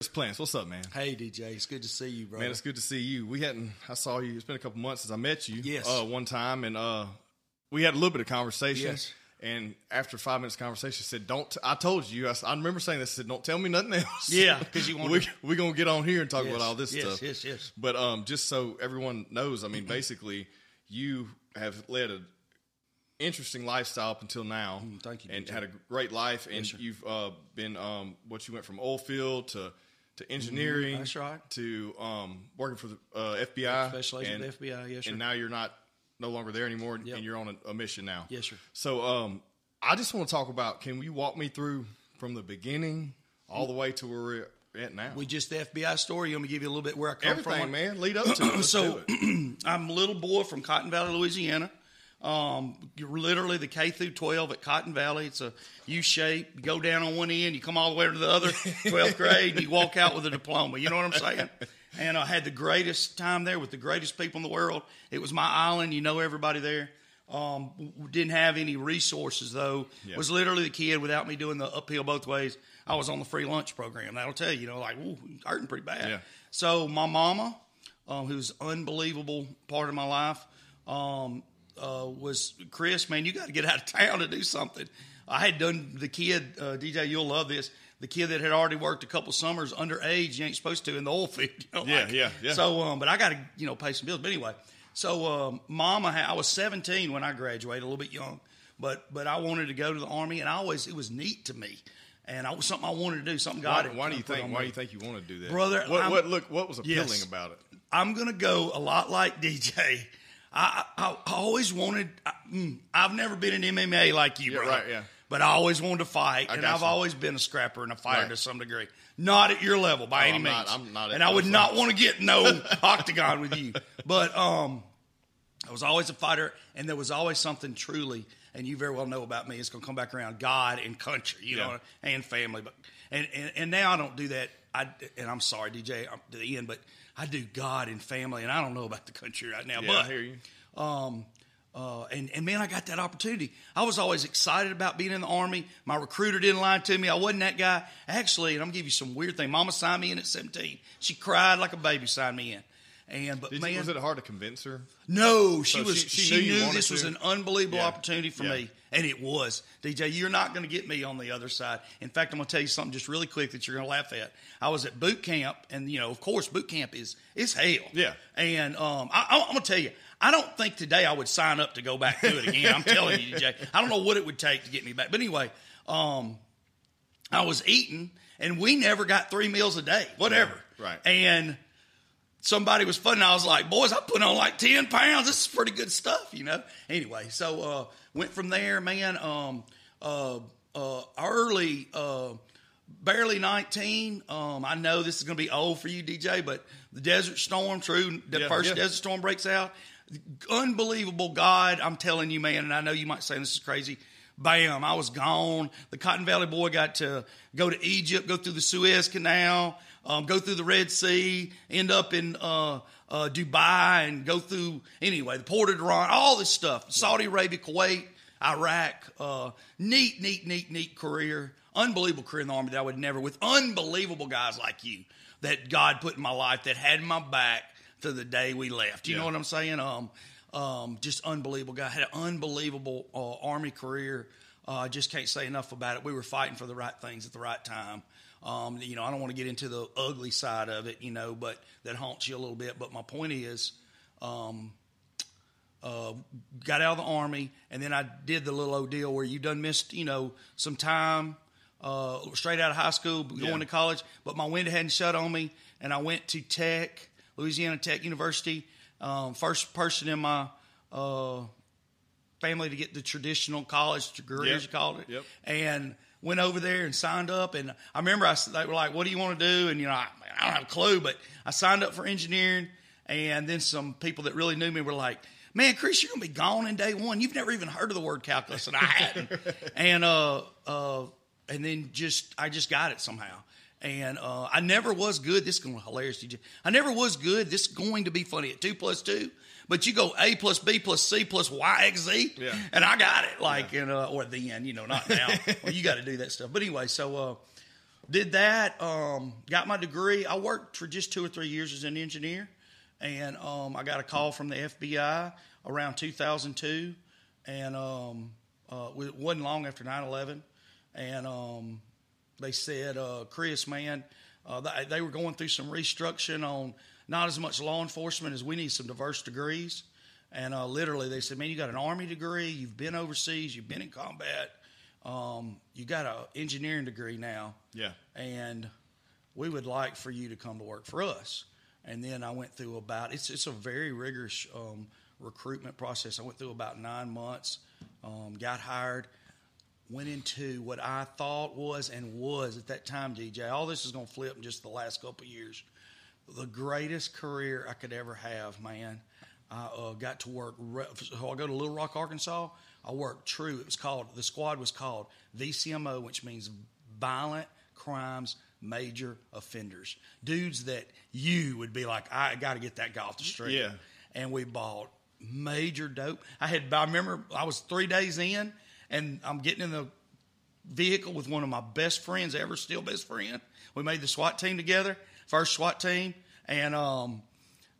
Chris Plants, what's up, man? Hey DJ, it's good to see you, bro. Man, it's good to see you. We hadn't. I saw you. It's been a couple months since I met you. Yes. Uh, one time, and uh, we had a little bit of conversation. Yes. And after five minutes of conversation, I said, "Don't." T- I told you. I remember saying this. I said, "Don't tell me nothing else." Yeah, 'cause you want we to- we gonna get on here and talk Yes, about all this yes, stuff. yes, yes. Yes. But um, just so everyone knows, I mean, basically, you have led an interesting lifestyle up until now. Mm, thank you, And DJ. had a great life, and sir. you've uh, been um, what you went from oil field to to engineering. Mm-hmm. that's right. To um, working for the uh, FBI, Special agent and, the FBI, yes, sir. And now you're not no longer there anymore, Yep. and you're on a, a mission now. Yes, sir. So um, I just want to talk about. Can you walk me through from the beginning all the way to where we're at now? we just the FBI story. Let me give you a little bit where I come Everything, from. man. Lead up to it. So-. I'm a little boy from Cotton Valley, Louisiana. Um, you're literally the K through 12 at Cotton Valley. It's a U shape. You go down on one end, you come all the way to the other, 12th grade, and you walk out with a diploma. You know what I'm saying? And I had the greatest time there with the greatest people in the world. It was my island. You know everybody there. Um, didn't have any resources though. Was literally the kid without me doing the uphill both ways. I was on the free lunch program. That'll tell you, you know, like ooh, hurting pretty bad. Yeah. So my mama, um, who's unbelievable part of my life, um, uh, was Chris. Man, you got to get out of town to do something. I had done the kid, uh, DJ. You'll love this. The kid that had already worked a couple summers underage. You ain't supposed to in the oil field. You know, Yeah, like- yeah, yeah. So, um, but I got to you know pay some bills. But anyway, so um, Mama, had, I was 17 when I graduated, a little bit young, but but I wanted to go to the army, and I always it was neat to me, and I was something I wanted to do, something Why, God. had why do you think? Why do you think you want to do that, Brother, What, what look? What was appealing Yes. about it? I'm gonna go a lot like DJ. I, I, I always wanted. I, mm, I've never been in MMA like you, Yeah, bro. right, yeah. But I always wanted to fight, and I've you. always been a scrapper and a fighter Right. to some degree. Not at your level by Oh, any I'm means. not- I'm not and I would not want to get no octagon with you. But um, I was always a fighter, and there was always something truly. And you very well know about me. It's going to come back around God and country, you Yeah. know, and family. But and, and and now I don't do that. I and I'm sorry, DJ, I'm to the end, but I do God and family, and I don't know about the country right now. Yeah, but I hear you. um, uh, and, and man, I got that opportunity. I was always excited about being in the Army. My recruiter didn't lie to me. I wasn't that guy. Actually, and I'm going to give you some weird thing. Mama signed me in at 17. She cried like a baby, signed me in. And, but Did man, you, was it hard to convince her? no, she So was. she- She, she knew knew, this was an unbelievable Yeah. opportunity for Yeah. me, and it was. DJ, you're not going to get me on the other side. In fact, I'm going to tell you something just really quick that you're going to laugh at. I was at boot camp, and you know, of course, boot camp is is hell. Yeah. And um, I, I'm going to tell you, I don't think today I would sign up to go back to it again. I'm telling you, DJ. I don't know what it would take to get me back, but anyway, um, I was eating, and we never got three meals a day, whatever. right. And somebody was funny. I was like, boys, I put on like 10 pounds. This is pretty good stuff, you know? Anyway, so uh, went from there, man. Um, uh, uh, early, uh, barely 19. Um, I know this is going to be old for you, DJ, but the Desert Storm, true, the Yeah, first yeah. Desert Storm breaks out. Unbelievable God, I'm telling you, man, and I know you might say this is crazy. Bam, I was gone. The Cotton Valley boy got to go to Egypt, go through the Suez Canal, um, go through the Red Sea, end up in uh, uh, Dubai, and go through, anyway, the Port of Iran, all this stuff. Saudi Arabia, Kuwait, Iraq. Uh, neat, neat, neat, neat career. Unbelievable career in the Army that I would never, with unbelievable guys like you that God put in my life that had my back to the day we left. You Yeah. know what I'm saying? Um, um, just unbelievable guy. Had an unbelievable uh, Army career. Uh, I just can't say enough about it. We were fighting for the right things at the right time. Um, you know, I don't want to get into the ugly side of it, you know, but that haunts you a little bit. But my point is, um, uh, got out of the army, and then I did the little old deal where you done missed, you know, some time uh, straight out of high school, going Yeah. to college. But my window hadn't shut on me, and I went to Tech, Louisiana Tech University. Um, first person in my uh, family to get the traditional college degree, Yep. as you called it, Yep. and went over there and signed up. And I remember I, they were like, "What do you want to do?" And you know, I, I don't have a clue, but I signed up for engineering. And then some people that really knew me were like, "Man, Chris, you're gonna be gone in day one. You've never even heard of the word calculus, and I hadn't." and uh, uh, and then just I just got it somehow. And uh, I never was good. This is going to be hilarious, I never was good. This is going to be funny at two plus two. But you go A plus B plus C plus Y X Z, Yeah. and I got it. Like, and, uh, or at the end, you know, not now. well, you got to do that stuff. But anyway, so uh, did that. Um, got my degree. I worked for just two or three years as an engineer, and um, I got a call from the FBI around 2002, and um, uh, it wasn't long after 9/11, and um, they said, uh, "Chris, man, uh, they, they were going through some restructuring on not as much law enforcement as we need some diverse degrees." And uh, literally, they said, "Man, you got an army degree. You've been overseas. You've been in combat. Um, you got an engineering degree now, Yeah. and we would like for you to come to work for us." And then I went through about it's it's a very rigorous um, recruitment process. I went through about nine months, um, got hired, went into what I thought was and was at that time, DJ. All this is going to flip in just the last couple of years. The greatest career I could ever have, man. I uh, got to work. So I go to Little Rock, Arkansas. I worked true. It was called the squad was called VCMO, which means Violent Crimes Major Offenders. Dudes that you would be like, I got to get that guy off the street. Yeah. And we bought major dope. I had. I remember I was three days in, and I'm getting in the vehicle with one of my best friends ever, still best friend. We made the SWAT team together, first SWAT team, and um,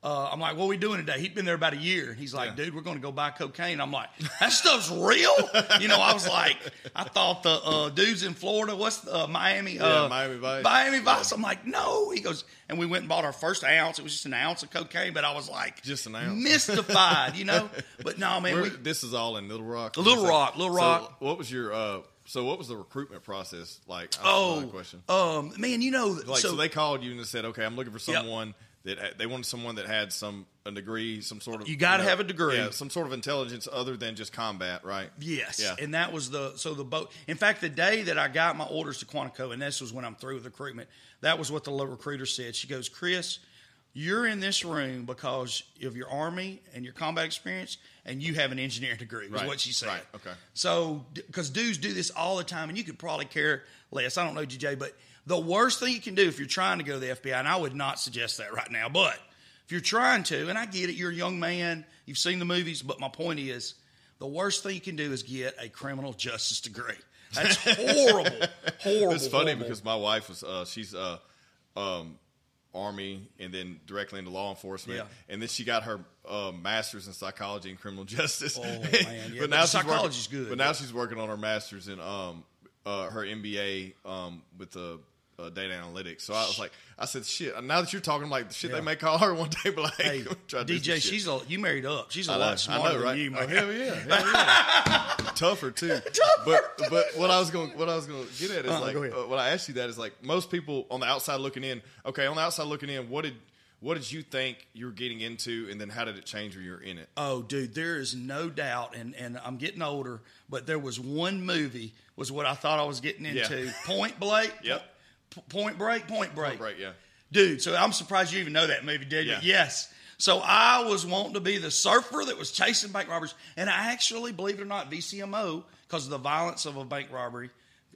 uh, I'm like, "What are we doing today?" He'd been there about a year, and he's like, Yeah. "Dude, we're going to go buy cocaine." I'm like, "That stuff's real?" You know, I was like, I thought the uh, dudes in Florida, what's the, uh, Miami? Yeah, uh, Miami Vice. Miami Vice. I'm like, no. He goes, and we went and bought our first ounce. It was just an ounce of cocaine, but I was like, Just an ounce. mystified, you know. But no, man, we, this is all in Little Rock. Little Rock, Little so Rock. what was your? So what was the recruitment process like? Oh, question. um, man, you know, Like, so, so, they called you and they said, "Okay, I'm looking for Yep. someone that they wanted someone that had some a degree, some sort of You gotta know, have a degree. yeah, some sort of intelligence other than just combat, right? Yes, Yeah. and that was the so the boat. In fact, the day that I got my orders to Quantico, and this was when I'm through with recruitment, that was what the recruiter said. She goes, "Chris, you're in this room because of your army and your combat experience, and you have an engineering degree." Was Right, what she said. right, okay. So, because dudes do this all the time, and you could probably care less. I don't know, DJ, but the worst thing you can do if you're trying to go to the FBI, and I would not suggest that right now, but if you're trying to, and I get it, you're a young man, you've seen the movies, but my point is, the worst thing you can do is get a criminal justice degree. That's horrible, horrible. It's funny horrible. because my wife was uh, she's uh, um, army and then directly into law enforcement, Yeah. and then she got her uh, master's in psychology and criminal justice. Oh, man, yeah, but now psychology's working, good. But now she's working on her master's in um, uh, her MBA um, with the. Uh, data analytics. So I was like, I said, shit. Now that you're talking, like shit Yeah. they may call her one day, but like, Hey, try to do some DJ, she's a you married up. She's a I know, lot I smarter know, right? than you, Oh, hell yeah, hell yeah. tougher too. But but what I was going what I was going to get at is Uh-uh, like uh, when I asked you that is like most people on the outside looking in. Okay, on the outside looking in, what did what did you think you were getting into, and then how did it change when you were in it? Oh, dude, there is no doubt, and and I'm getting older, but there was one movie was what I thought I was getting Yeah. into. Point Blank. Yep. P- Point Break. Point Break. Yeah. Dude, so I'm surprised you even know that movie, did you? Yes. So I was wanting to be the surfer that was chasing bank robbers, and I actually, believe it or not, VCMO because of the violence of a bank robbery.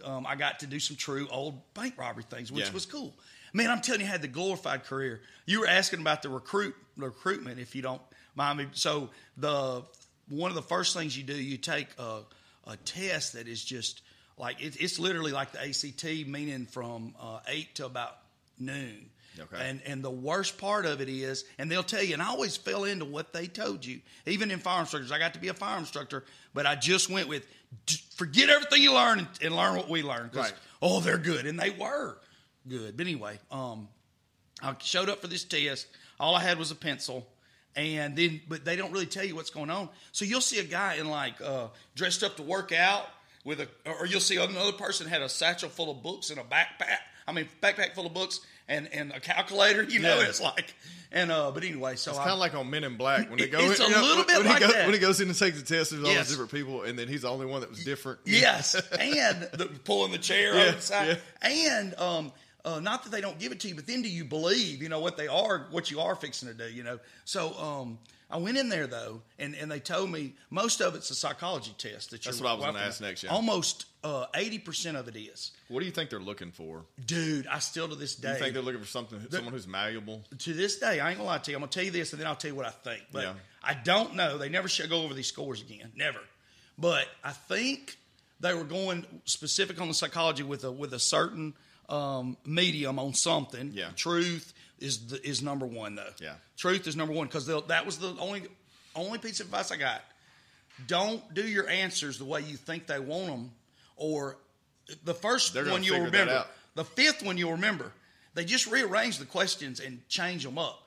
Um, I got to do some true old bank robbery things, which Yeah. was cool. Man, I'm telling you, I had the glorified career. You were asking about the recruit the recruitment, if you don't mind me. So the one of the first things you do, you take a, a test that is just like it, it's literally like the ACT, meaning from uh, eight to about noon. Okay. And and the worst part of it is, and they'll tell you, and I always fell into what they told you. Even in fire instructors, I got to be a fire instructor, but I just went with forget everything you learn and, and learn what we learned. 'Cause, Right. Oh, they're good, and they were good. But anyway, um, I showed up for this test. All I had was a pencil, and then but they don't really tell you what's going on. So you'll see a guy in like uh, dressed up to work out with a, or you'll see another person had a satchel full of books and a backpack. I mean, backpack full of books and and a calculator. You know, Yeah. it's like and uh. But anyway, so It's kind of like on Men in Black when they go. It's in, a you know, little when, bit when like he goes, that. when he goes in and takes the test. There's all Yes. those different people, and then he's the only one that was different. Yes, and the, pulling the chair Yeah, over the side, and um, uh, not that they don't give it to you, but then do you believe, you know, what they are, what you are fixing to do, you know? So um, I went in there though, and, and they told me most of it's a psychology test. That That's what I was gonna ask next, yeah. Almost uh, eighty percent of it is, What do you think they're looking for? dude. I still to this Do you day, think they're looking for something, someone who's malleable? to this day, I ain't gonna lie to you. I'm gonna tell you this, and then I'll tell you what I think. But Yeah. I don't know. They never should go over these scores again. Never. But I think they were going specific on the psychology with a with a certain um, medium on something. Yeah. Truth is the, is number one though. Yeah. Truth is number one because that was the only only piece of advice I got. Don't do your answers the way you think they want them, or the 1st They're one you'll remember. The fifth one you'll remember. They just rearrange the questions and change them up.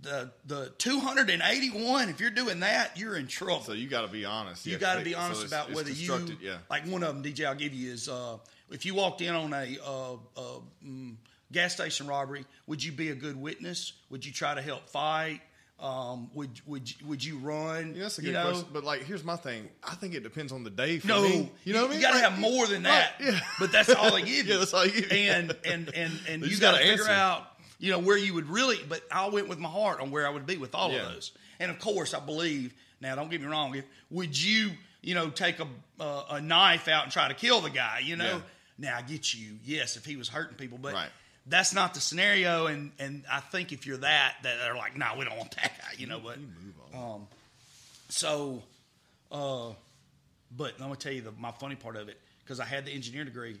The the 281, if you're doing that, you're in trouble. So you got to be honest. you got to be so honest it's- about it's whether you constructed, yeah. like one of them. DJ, I'll give you is uh, if you walked in on a uh, uh, mm, gas station robbery, would you be a good witness? Would you try to help fight? Um, would would you- would you run? Yeah, that's a You good know? question. But like, here's my thing. I think it depends on the day. For No, me. you know what I mean. You got to Like, have more than that. Right, yeah. But that's all they give you. Yeah, that's all you give you. And and and and You you got to gotta figure answer. out, you know, where you would really. But I went with my heart on where I would be with all Yeah. of those. And of course, I believe. Now, don't get me wrong. If, would you, you know, take a uh, a knife out and try to kill the guy? You know. Yeah. Now I get you. Yes, if he was hurting people, but. Right. That's not the scenario, and, and I think if you're that, that they're like, no, we don't want that guy, you know. But um, so, uh, but I'm gonna tell you the, my funny part of it because I had the engineering degree,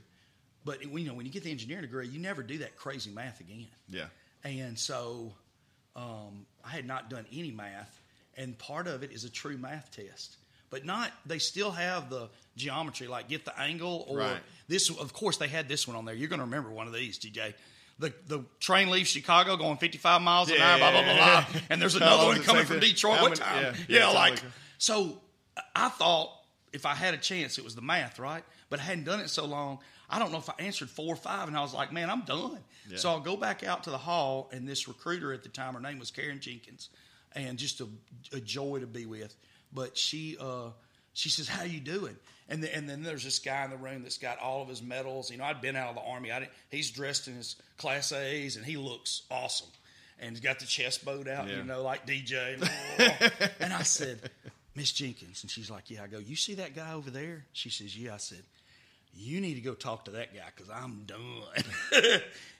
but it, you know when you get the engineering degree, you never do that crazy math again. Yeah. And so, um, I had not done any math, and part of it is a true math test, but not. They still have the geometry, like get the angle or Right. this. Of course, they had this one on there. You're gonna remember one of these, DJ. The, the train leaves Chicago going 55 miles an hour, blah, blah, blah, blah. And there's another one coming from Detroit. What time? yeah, Yeah, yeah, like, like so I thought if I had a chance, it was the math, right? But I hadn't done it so long. I don't know if I answered four or five, and I was like, man, I'm done. Yeah. So I'll go back out to the hall, and this recruiter at the time, her name was Karen Jenkins, and just a, a joy to be with. But she uh, she says, "How you doing?" And then, and then there's this guy in the room that's got all of his medals. You know, I'd been out of the army. I didn't, he's dressed in his Class A's, and he looks awesome. And he's got the chest boat out, Yeah. you know, like DJ. And, and I said, Miss Jenkins, and she's like, "Yeah." I go, "You see that guy over there?" She says, "Yeah." I said, "You need to go talk to that guy because I'm done."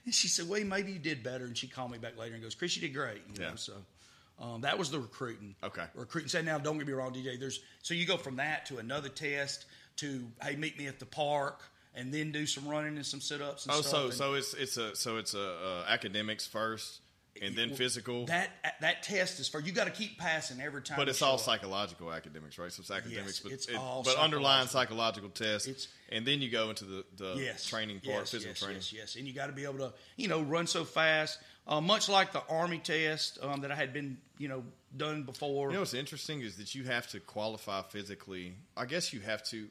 and she said, "Well, maybe you did better." And she called me back later and goes, "Chris, you did great." You Yeah. know, so um, that was the recruiting. Okay. recruiting. Say now, don't get me wrong, DJ. There's so you go from that to another test to hey, meet me at the park. And then do some running and some sit ups Oh, stuff. so and- so it's it's a so it's a uh, academics first, and then physical. that that test is for you. Got to keep passing every time. But it's all up. psychological academics, right? So it's academics, Yes, but it's it- all but underlying psychological. tests, It's- and then you go into the, the yes. training part, yes, physical yes, training. Yes, yes, and you got to be able to, you know, run so fast. Uh, much like the army test um, that I had been, you know, done before. You know what's interesting is that you have to qualify physically. I guess you have to.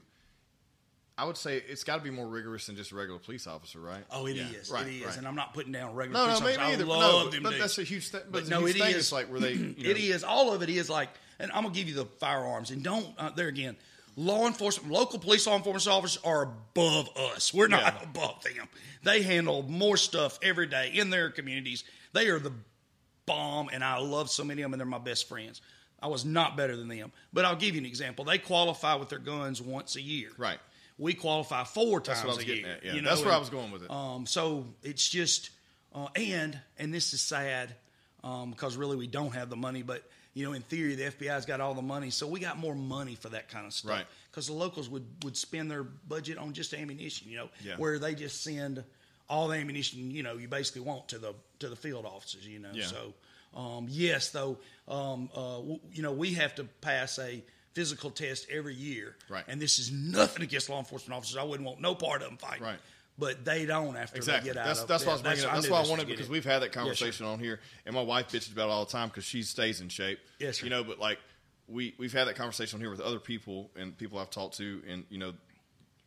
I would say it's got to be more rigorous than just a regular police officer, right? oh, it Yeah, is. right, it is, right. and I'm not putting down regular. no, no, police maybe officers. either. I no, love but, them but dudes. that's a huge thing. But, But no, huge it thing. is. It's like where they, you know, it is. All of it is like, and I'm gonna give you the firearms. And don't uh, there again. Law enforcement, local police law enforcement officers are above us. We're not Yeah. above them. They handle more stuff every day in their communities. They are the bomb, and I love so many of them, and they're my best friends. I was not better than them, but I'll give you an example. They qualify with their guns once a year. Right. We qualify four times That's what I was getting year. at. Yeah, you know, that's where I was going with it. um, so it's just, uh, and and this is sad um, because really we don't have the money, but you know, in theory, the FBI's got all the money, so we got more money for that kind of stuff. Right. Because the locals would would spend their budget on just ammunition, you know, Yeah. where they just send all the ammunition you know you basically want to the to the field officers, you know. Yeah. So um, yes, though, um, uh, w- you know, we have to pass a physical test every year, Right. And this is nothing against law enforcement officers. I wouldn't want no part of them fighting, Right. But they don't after Exactly. they get out That's of that's why I was bringing up. That's why I wanted because getting- we've had that Yes, conversation on here, and my wife bitches about it all the time because she stays in shape. Yes, sir. You know, but like we we've had that conversation on here with other people and people I've talked to, and you know,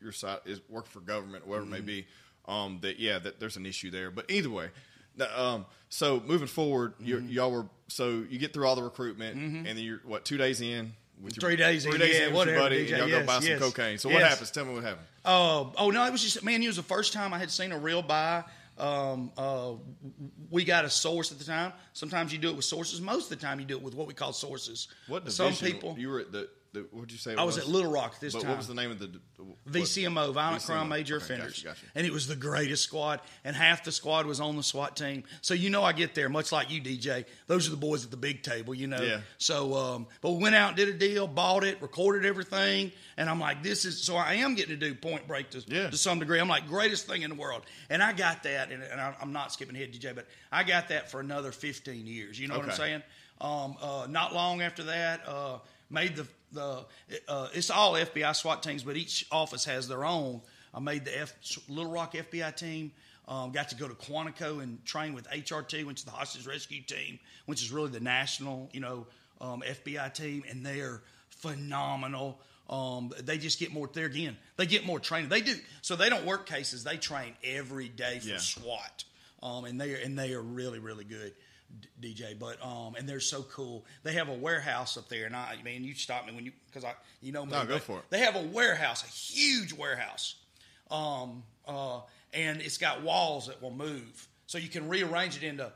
your side is working for government, or whatever it may Mm-hmm. be. Um, that yeah, that there's an issue there. But either way, um, so moving forward, Mm-hmm. y'all were so you get through all the recruitment, and then you're what two days in. With your, Three days in, three days yeah, in with whatever, your buddy, DJ, and y'all yes, go buy yes, some cocaine. So what yes. happens? Tell me what happened. Uh, oh no, it was just man. It was the first time I had seen a real buy. Um, uh, we got a source at the time. Sometimes you do it with sources. Most of the time, you do it with what we call sources. What Some people. you were at the the what'd you say? I was at Little Rock this but time. what was the name of the what- VCMO, Violent VCMO. Crime Major Okay, Offenders. gotcha, gotcha. And it was the greatest squad, and half the squad was on the SWAT team. So you know I get there, much like you, DJ. Those are the boys at the big table, you know. Yeah. So, um, but we went out, did a deal, bought it, recorded everything, and I'm like, this is, so I am getting to do Point Break to, Yeah. to some degree. I'm like, greatest thing in the world. And I got that, and, and I, I'm not skipping ahead, DJ, but I got that for another 15 years. You know what I'm saying? Um, uh, not long after that, uh, made the the uh, it's all FBI SWAT teams, but each office has their own. I made the F, Little Rock FBI team. Um, got to go to Quantico and train with HRT, which is the hostage rescue team, which is really the national, you know, um, FBI team, and they're phenomenal. Um, they just get more. There again, they get more training. They do so. They don't work cases. They train every day for Yeah. SWAT, um, and they are and they are really really good. DJ, but um, and they're so cool. They have a warehouse up there, and I man, you stop me when you because I you know me. No, go for it. They have a warehouse, a huge warehouse, um, uh, and it's got walls that will move, so you can rearrange it into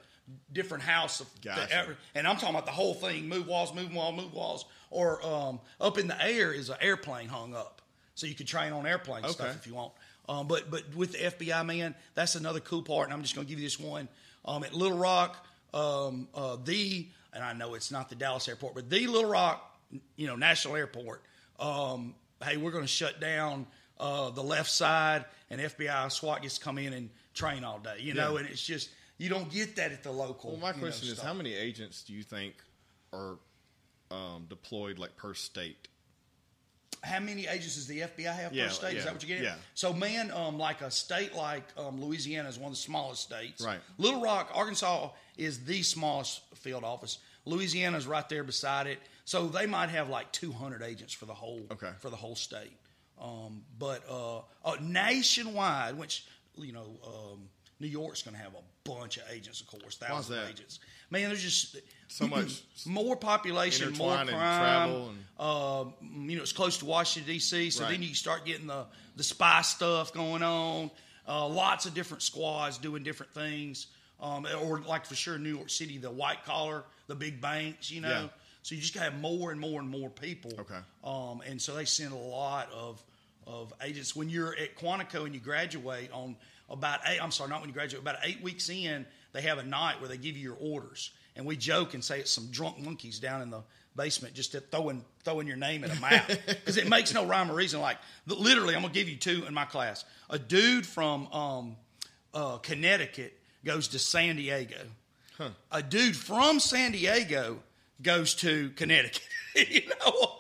different house. Of Gotcha. the every- and I'm talking about the whole thing: move walls, move walls, move walls. Or um, up in the air is an airplane hung up, so you can train on airplane stuff if you want. Um, but but with the FBI man, that's another cool part, and I'm just going to give you this one. Um, at Little Rock, um, uh, the and I know it's not the Dallas airport, but the Little Rock, you know, National Airport. Um, hey, we're going to shut down uh, the left side, and FBI SWAT gets to come in and train all day. You know, Yeah. and it's just you don't get that at the local. Well, my you know, question is, stuff. how many agents do you think are um, deployed like per state? How many agents does the FBI have Yeah, per state? yeah, is that what you're getting? yeah. So, man, um, like a state like um, Louisiana is one of the smallest states. Right. Little Rock, Arkansas is the smallest field office. Louisiana is right there beside it. So they might have like 200 agents for the whole Okay. for the whole state. Um, but uh, uh, nationwide, which you know, um, New York's going to have a bunch of agents, of course, thousands of agents. Man, there's just So much more population, more crime. and travel and- Uh, you know, it's close to Washington D.C., so Right. then you start getting the the spy stuff going on. Uh, lots of different squads doing different things, um, or like for sure New York City, the white collar, the big banks, you know. Yeah. So you just have more and more and more people. Okay. Um, and so they send a lot of of agents. When you're at Quantico and you graduate on about eight, I'm sorry, not when you graduate, about eight weeks in, they have a night where they give you your orders. And we joke and say it's some drunk monkeys down in the basement just throwing throwing your name at a map because it makes no rhyme or reason. Like literally, I'm gonna give you two in my class. A dude from um, uh, Connecticut goes to San Diego. A dude from San Diego goes to Connecticut. you know,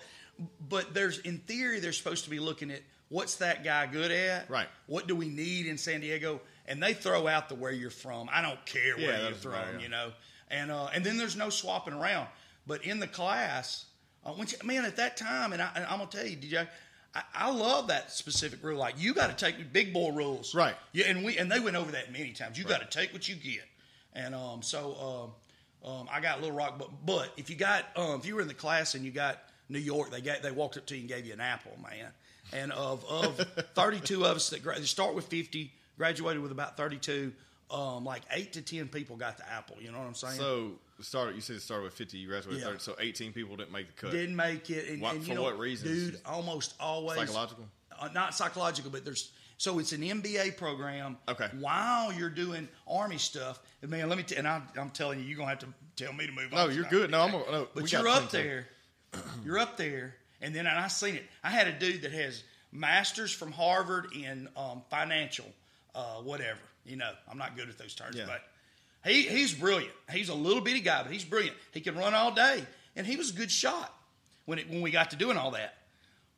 but there's in theory they're supposed to be looking at what's that guy good at, Right. What do we need in San Diego? And they throw out the where you're from. I don't care where that you're from, you know. And uh, and then there's no swapping around. But in the class, uh, when you, man, at that time, and, I, and I'm gonna tell you, DJ, I, I love that specific rule. Like you got to take big boy rules, Right. Yeah, and we and they went over that many times. You got to take what you get. And um, so um, um, I got Little Rock, but but if you got um, if you were in the class and you got New York, they got they walked up to you and gave you an apple, man. And of of 32 of us that start with 50, graduated with about 32. Um, like eight to ten people got the apple. You know what I'm saying? So started. You said it started with fifty. You graduated Yeah. thirty. So eighteen people didn't make the cut. didn't make it. And, What- and you for know, what reasons? dude? Almost always Psychological? Uh, not psychological, but there's so it's an MBA program. Okay. While you're doing Army stuff, and man, let me. T- and I, I'm telling you, you're gonna have to tell me to move No, on. you're good. No, I'm. A, no, But you're up there. You're up there, and then and I seen it. I had a dude that has masters from Harvard in um, financial, uh, whatever. You know, I'm not good at those terms, Yeah. but he he's brilliant. He's a little bitty guy, but he's brilliant. He can run all day, and he was a good shot when it, when we got to doing all that.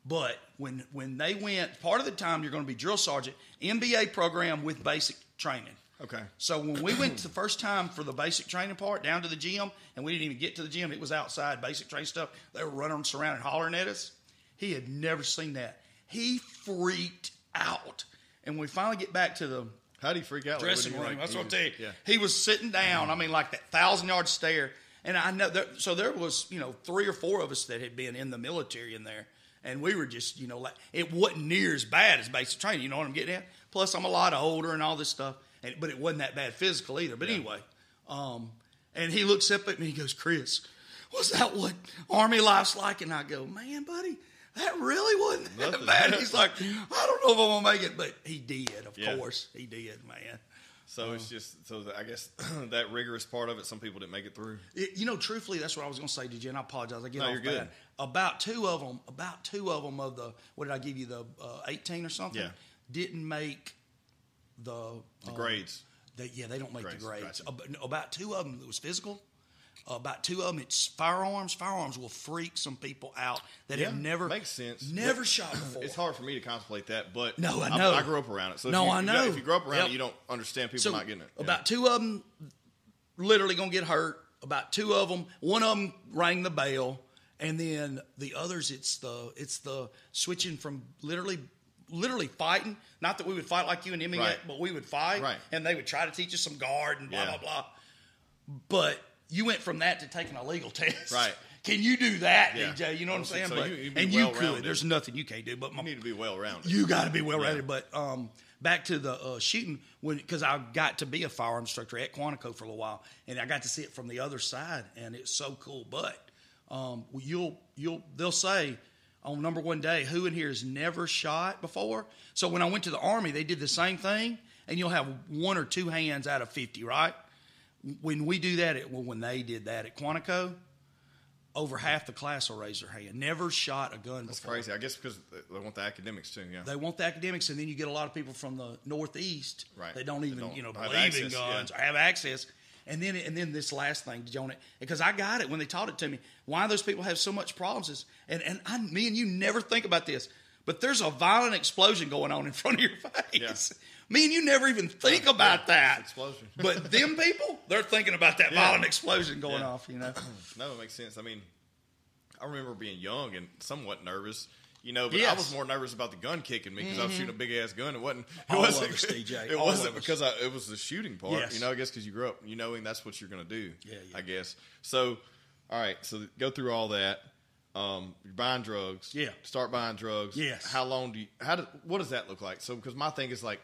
But when when they went, part of the time you're going to be drill sergeant, MBA program with basic training. Okay. So when we went the first time for the basic training part down to the gym, and we didn't even get to the gym, it was outside basic training stuff. They were running around and hollering at us. He had never seen that. He freaked out. And we finally get back to the How do you freak out? Dressing room. like, That's what I tell you. Yeah. He was sitting down. I mean, like that thousand yard stare. And I know there, so there was, you know, three or four of us that had been in the military in there. And we were just, you know, like it wasn't near as bad as basic training. You know what I'm getting at? Plus, I'm a lot older and all this stuff. And, but it wasn't that bad physical either. But anyway, um, and he looks up at me. He goes, "Chris, was that what Army life's like? And I go, man, buddy, that really wasn't that bad. He's like, I don't know if I'm gonna make it, but he did. Of Yeah. course, he did, man. So it's just so I guess that rigorous part of it, some people didn't make it through. It- you know, truthfully, that's what I was going to say to you, and I apologize. I get No, off you're good. bad. About two of them, about two of them of the what did I give you the uh, eighteen or something? Yeah. didn't make the, The um, grades. They, yeah, they don't make Grades, the grades. gotcha. About, about two of them it was physical. Uh, about two of them, it's firearms. Firearms will freak some people out that have never makes sense. never But shot before. It's hard for me to contemplate that, but No, I know. I, I grew up around it. So No, you, I know. If you grow up around Yep. it, you don't understand people so not getting it. Yeah. about two of them literally gonna get hurt. About two of them, one of them rang the bell, and then the others, it's the it's the switching from literally literally fighting. Not that we would fight like you and Emmy, Right. but we would fight, Right. and they would try to teach us some guard and blah Yeah. blah blah. But you went from that to taking a legal test, Right. Can you do that, Yeah. DJ? You know what I'm saying? so but, you- and you could. There's nothing you can't do. But my, you need to be well rounded. you got to be well rounded. But um, back to the uh, shooting, when because I got to be a firearm instructor at Quantico for a little while, and I got to see it from the other side, and it's so cool. But um, you'll you'll they'll say on number one day, who in here has never shot before? So when I went to the army, they did the same thing, and you'll have one or two hands out of fifty, right? When we do that, at, well, when they did that at Quantico. Over half the class will raise their hand. Never shot a gun That's before. crazy. I guess because they want the academics too. Yeah. They want the academics, and then you get a lot of people from the Northeast. Right. They don't They even, don't you know, believe in guns yeah. or have access. And then, and then this last thing, Jonah, because I got it when they taught it to me. Why those people have so much problems is, and and I, me and you never think about this, but there's a violent explosion going on in front of your face. Me and you never even think about yeah, that explosion. but them people, they're thinking about that Yeah. violent explosion going Yeah. off. You know. No, it makes sense. I mean, I remember being young and somewhat nervous, you know, but I Yes. Mm-hmm. was more nervous about the gun kicking me because I was shooting a big ass gun. It wasn't. It All wasn't. of us, DJ, It all wasn't of us. because I, it was the shooting part. Yes. You know, I guess because you grew up, you knowing that's what you're going to do. Yeah, yeah. I guess. So, all right. So go through all that. Um, you're buying drugs. Yeah. Start buying drugs. Yes. How long do you? How do? What does that look like? So, because my thing is like,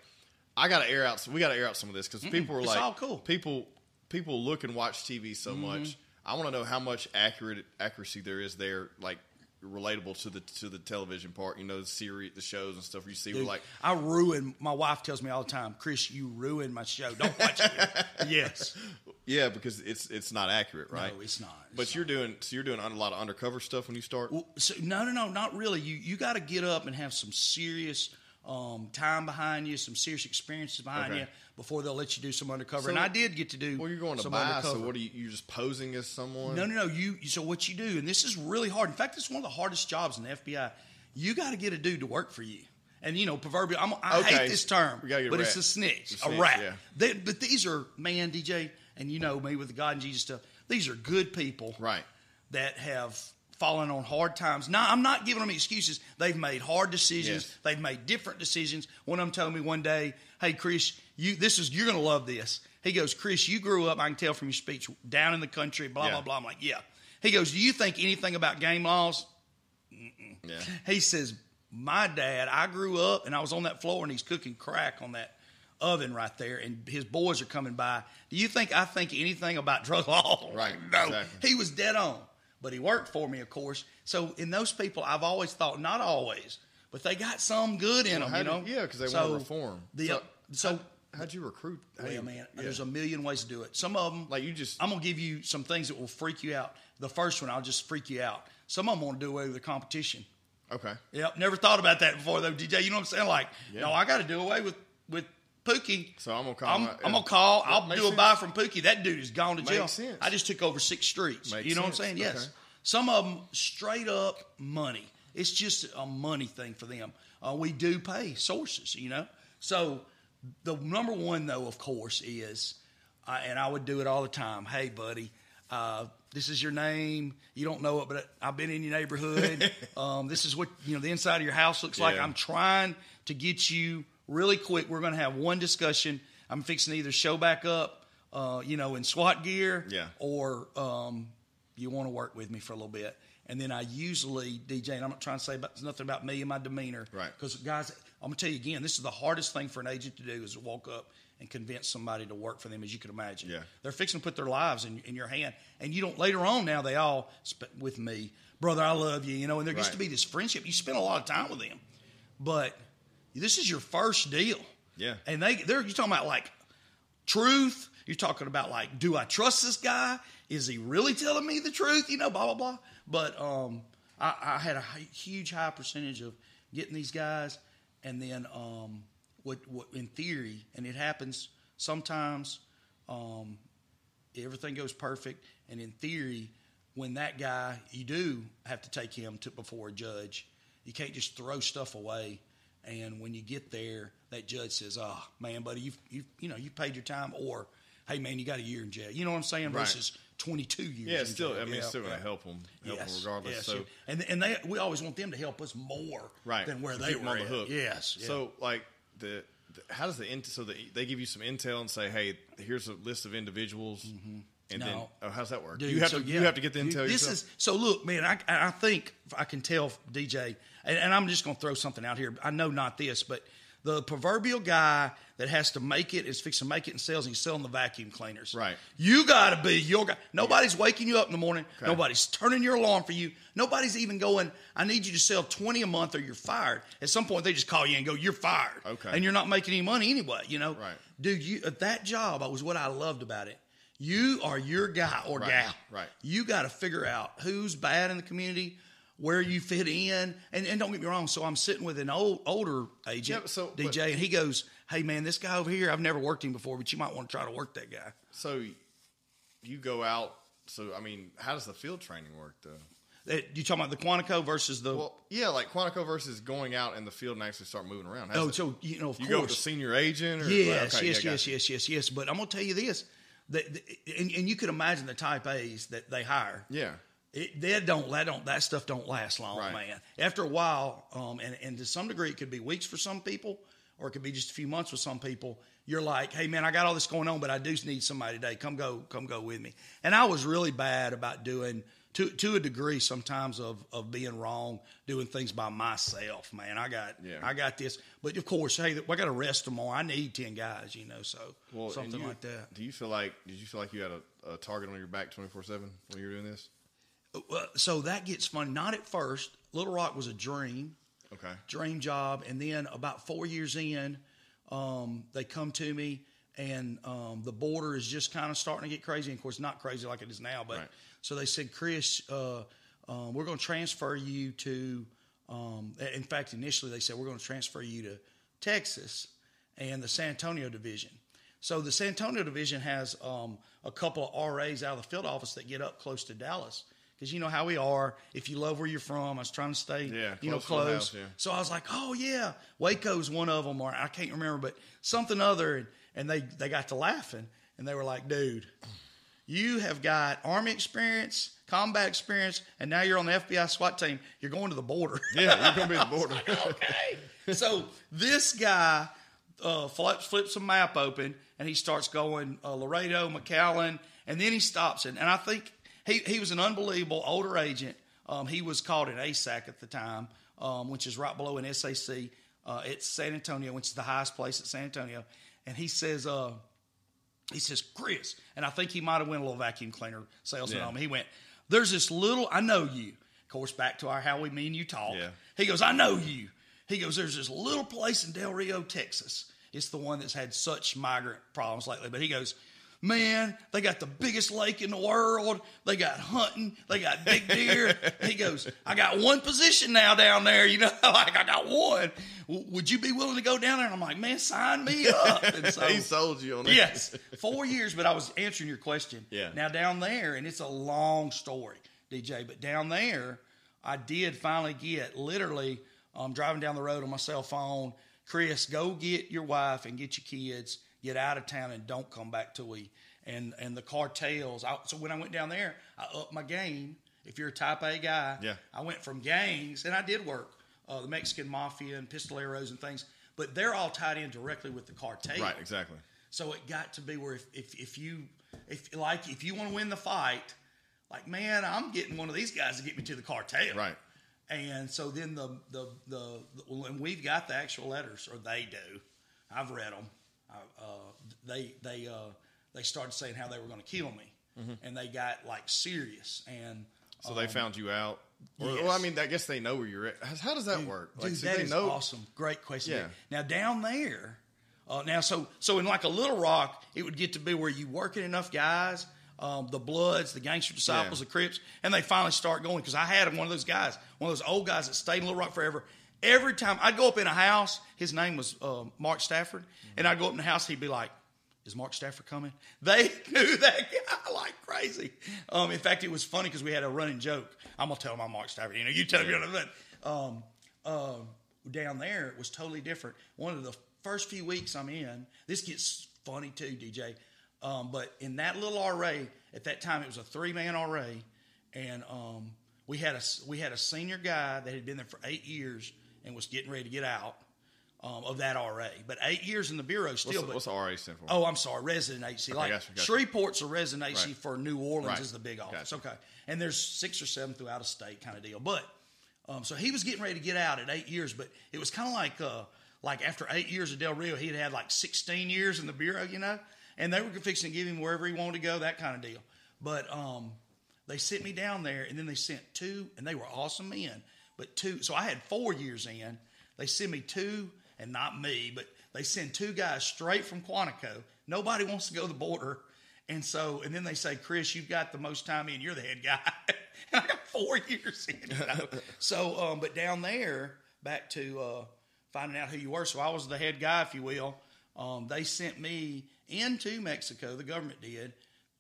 I got to air out. We got to air out some of this because people are It's like, all cool. people people look and watch TV so Mm-hmm. much. I want to know how much accurate accuracy there is there, like relatable to the to the television part. You know, the series, the shows and stuff. You see, we're Dude, like, I ruin. My wife tells me all the time, Chris, you ruin my show. Don't watch it. yes. yeah, because it's it's not accurate, right? No, it's not. But you're doing so you're doing a lot of undercover stuff when you start. Well, so, no, no, no, not really. You you got to get up and have some serious um, time behind you, some serious experiences behind Okay. you before they'll let you do some undercover. So- and I did get to do. Well, you're going to buy. undercover. So what are you? You're just posing as someone. No, no, no. You so what you do, and this is really hard. In fact, it's one of the hardest jobs in the FBI. You got to get a dude to work for you. And you know, proverbial. I'm, I Okay. hate this term, get a but it's a snitch, A a, snitch, rat. yeah. They, but these are man, DJ, and you know me with the God and Jesus stuff. These are good people, Right. That have fallen on hard times. Now, I'm not giving them excuses. They've made hard decisions. Yes. They've made different decisions. One of them told me one day, "Hey, Chris, you this is you're going to love this." He goes, "Chris, you grew up. I can tell from your speech down in the country. Blah Yeah. blah blah." I'm like, "Yeah." He goes, "Do you think anything about game laws?" Yeah. He says, My dad, I grew up and I was on that floor and he's cooking crack on that oven right there and his boys are coming by. Do you think I think anything about drug law? Right, No. exactly. He was dead on. But he worked for me, of course. So in those people, I've always thought, not always, but they got some good in them, you know? yeah, because they So want to reform. The, so, so, how'd you recruit? Well, man, yeah. there's a million ways to do it. Some of them, like you just I'm gonna give you some things that will freak you out. The first one, I'll just freak you out. Some of them want to do away with the competition. okay. Yep, never thought about that before though, DJ. You know what I'm saying? Like, Yeah. no, I got to do away with with Pookie. So I'm gonna call. I'm, my- I'm gonna call. I'll do a sense. buy from Pookie. That dude is gone to Makes jail. sense. I just took over six streets. Makes you know sense. what I'm saying? Yes. Okay. Some of them straight up money. It's just a money thing for them. Uh, we do pay sources, you know. So the number one though, of course, is, uh, and I would do it all the time. Hey, buddy. Uh, this is your name. You don't know it, but I've been in your neighborhood. um, this is what you know. The inside of your house looks like. I'm trying to get you really quick. We're going to have one discussion. I'm fixing to either show back up, uh, you know, in SWAT gear, Yeah. or um, you want to work with me for a little bit. And then I usually DJ, and I'm not trying to say about, nothing about me and my demeanor, Right. Because guys, I'm gonna tell you again, this is the hardest thing for an agent to do is to walk up and convince somebody to work for them, as you can imagine. Yeah. They're fixing to put their lives in, in your hand. And you don't, later on now, they all, with me, brother, I love you, you know, and there used to be this friendship. You spend a lot of time with them. But this is your first deal. Yeah. And they, they're, you're talking about like truth. You're talking about like, do I trust this guy? Is he really telling me the truth? You know, blah blah blah. But um, I, I had a huge high percentage of getting these guys, and then um, what what in theory, and it happens sometimes. Um, everything goes perfect, and in theory, when that guy, you do have to take him to before a judge. You can't just throw stuff away. And when you get there, that judge says, "Ah, man, buddy, you you you know you paid your time," or "Hey, man, you got a year in jail." You know what I'm saying? Right. Versus 22 years. Yeah, in still. jail. I mean, it's Yeah, still going to yeah. help them, help Yes, them regardless. yes, so, yeah. and and they we always want them to help us more right, than where they were on the hook. Yes. So, like the, the how does the so the, they give you some intel and say, hey, here's a list of individuals, and then No. oh, how's that work? Dude, you have so, to yeah. you have to get the intel This yourself. is so. Look, man, I I think I can tell DJ, and, and I'm just going to throw something out here. I know not this, but the proverbial guy that has to make it is fixing to make it in sales. And he's selling the vacuum cleaners. Right. You got to be your guy. Nobody's waking you up in the morning. Okay. Nobody's turning your alarm for you. Nobody's even going. I need you to sell twenty a month, or you're fired. At some point, they just call you and go, "You're fired." Okay. And you're not making any money anyway. You know. Right. Dude, you at that job was what I loved about it. You are your guy or Right, gal. right. You got to figure out who's bad in the community, where you fit in, and, and don't get me wrong. So I'm sitting with an old older agent, Yeah, so- DJ, but- and he goes, "Hey man, this guy over here, I've never worked him before, but you might want to try to work that guy." so you go out. So I mean, how does the field training work though? That- You talking about the Quantico versus the? Well, yeah, like Quantico versus going out in the field and actually start moving around. How's oh, so you know, of you course, go with the senior agent? Or, Yes, okay, yes, yeah, yes, yes, yes, yes. But I'm gonna tell you this, that, that- and, and you can imagine the type A's that they hire. Yeah, It, that don't that don't that stuff don't last long, Right. man. After a while, um, and and to some degree, it could be weeks for some people, or it could be just a few months with some people. You're like, hey man, I got all this going on, but I do need somebody today. Come go, come go with me. And I was really bad about doing to to a degree sometimes of of being wrong, doing things by myself, man. I got Yeah. I got this, but of course, hey, I got to rest tomorrow. I need ten guys, you know, so well, something you- like that. Do you feel like did you feel like you had a, a target on your back twenty four seven when you were doing this? Uh, So that gets funny. Not at first. Little Rock was a dream. Okay, dream job. And then about four years in, um, they come to me, and um, the border is just kind of starting to get crazy. And of course, not crazy like it is now, but Right. So they said, Chris, uh, um, we're going to transfer you to. Um, in fact, initially they said we're going to transfer you to Texas and the San Antonio division. So the San Antonio division has um, a couple of RAs out of the field office that get up close to Dallas. Because you know how we are. If you love where you're from, I was trying to stay, Yeah, you know, close house, yeah. So I was like, oh yeah, Waco's one of them, or I can't remember, but something other. And, and they they got to laughing, and they were like, dude, you have got army experience, combat experience, and now you're on the FBI SWAT team. You're going to the border. yeah, you're gonna be at the border. okay. So this guy uh, flips, flips a map open and he starts going uh, Laredo, McAllen, and then he stops it. And I think he, he was an unbelievable older agent. Um, he was called an ASAC at the time, um, which is right below an SAC uh, at San Antonio, which is the highest place at San Antonio. And he says, uh, he says, Chris, and I think he might have went a little vacuum cleaner salesman Yeah. He went, There's this little, I know you. Of course, back to our how we mean you talk. Yeah. He goes, I know you. He goes, There's this little place in Del Rio, Texas. It's the one that's had such migrant problems lately. But he goes, Man, they got the biggest lake in the world. They got hunting. They got big deer. he goes, I got one position now down there. You know, like I got one. Would you be willing to go down there? And I'm like, Man, sign me up. And so, he sold you on that. yes, four years. But I was answering your question. Yeah. Now down there, and it's a long story, DJ. But down there, I did finally get literally. um, driving down the road on my cell phone. Chris, go get your wife and get your kids. Get out of town and don't come back till we. And and the cartels. I, so when I went down there, I upped my game. If you're a Type A guy, Yeah. I went from gangs, and I did work uh, the Mexican mafia and pistoleros and things, but they're all tied in directly with the cartel. Right, exactly. So it got to be where if, if, if you if like if you want to win the fight, like man, I'm getting one of these guys to get me to the cartel. Right. And so then the the the, the and we've got the actual letters, or they do. I've read them. I, uh, they they uh, they started saying how they were going to kill me, and they got like serious. And So they found you out. Or, yes. Well, I mean, I guess they know where you're at. How, how does that work? Dude, so that they is know. awesome. Great question. Yeah. Now down there, uh, now so so in like a Little Rock, it would get to be where you working enough guys, um, the Bloods, the Gangster Disciples, Yeah. the Crips, and they finally start going because I had one of those guys, one of those old guys that stayed in Little Rock forever. Every time I'd go up in a house, his name was uh, Mark Stafford, and I'd go up in the house, he'd be like, is Mark Stafford coming? They knew that guy like crazy. Um, in fact, it was funny because we had a running joke. I'm gonna tell him I'm Mark Stafford. You know, you tell me. But um, um, down there, it was totally different. One of the first few weeks I'm in, this gets funny too, DJ. Um, but in that little RA, at that time, it was a three man RA, and um, we had a we had a senior guy that had been there for eight years and was getting ready to get out um, of that RA. But eight years in the bureau still. What's, the, but, what's the RA stand for? Oh, I'm sorry, resident agency. like gotcha, gotcha. Shreveport's a resident agency Right. for New Orleans Right. is the big office. Gotcha. Okay, and there's six or seven throughout a state kind of deal. But um, so he was getting ready to get out at eight years, but it was kind of like uh, like after eight years of Del Rio, he'd had like 16 years in the bureau, you know, and they were fixing to give him wherever he wanted to go, that kind of deal. But um, they sent me down there, and then they sent two, and they were awesome men. But two, so I had four years in. They sent me two, and not me, but they send two guys straight from Quantico. Nobody wants to go to the border. And so, and then they say, Chris, you've got the most time in. You're the head guy. and I got four years in. You know? so, um, but down there, back to uh, finding out who you were. So I was the head guy, if you will. Um, they sent me into Mexico, the government did,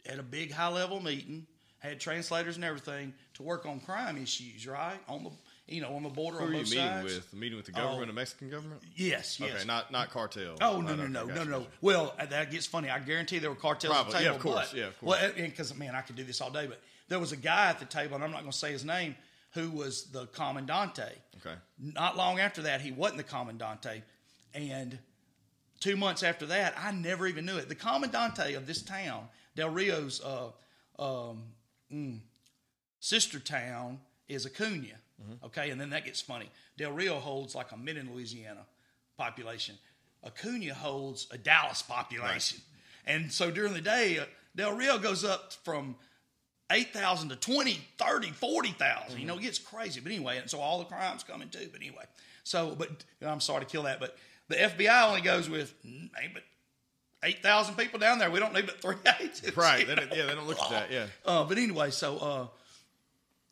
at a big high level meeting, had translators and everything to work on crime issues, right? On the, you know, on the border Who on are you meeting sides. with? Meeting with the government, Oh. the Mexican government? Yes, yes. Okay, not not cartel. Oh no no no no no! Well, uh, that gets funny. I guarantee there were cartels Probably. at the table. Yeah, of course. but- Yeah, of course. Well, because man, I could do this all day. But there was a guy at the table, and I'm not going to say his name, who was the commandante. Okay. Not long after that, he wasn't the commandante, and two months after that, I never even knew it. The commandante of this town, Del Rio's uh, um, mm, sister town, is Acuna. Okay, and then that gets funny. Del Rio holds like a Minden, Louisiana population. Acuna holds a Dallas population. And so during the day, uh, Del Rio goes up from 8,000 to 20, 30, 40,000. You know, it gets crazy. But anyway, and so all the crimes coming too. But anyway, so, but I'm sorry to kill that. But the FBI only goes with, mm, but 8,000 people down there. We don't need but three agents. Right. They yeah, they don't look at that. Yeah. Uh, but anyway, so uh,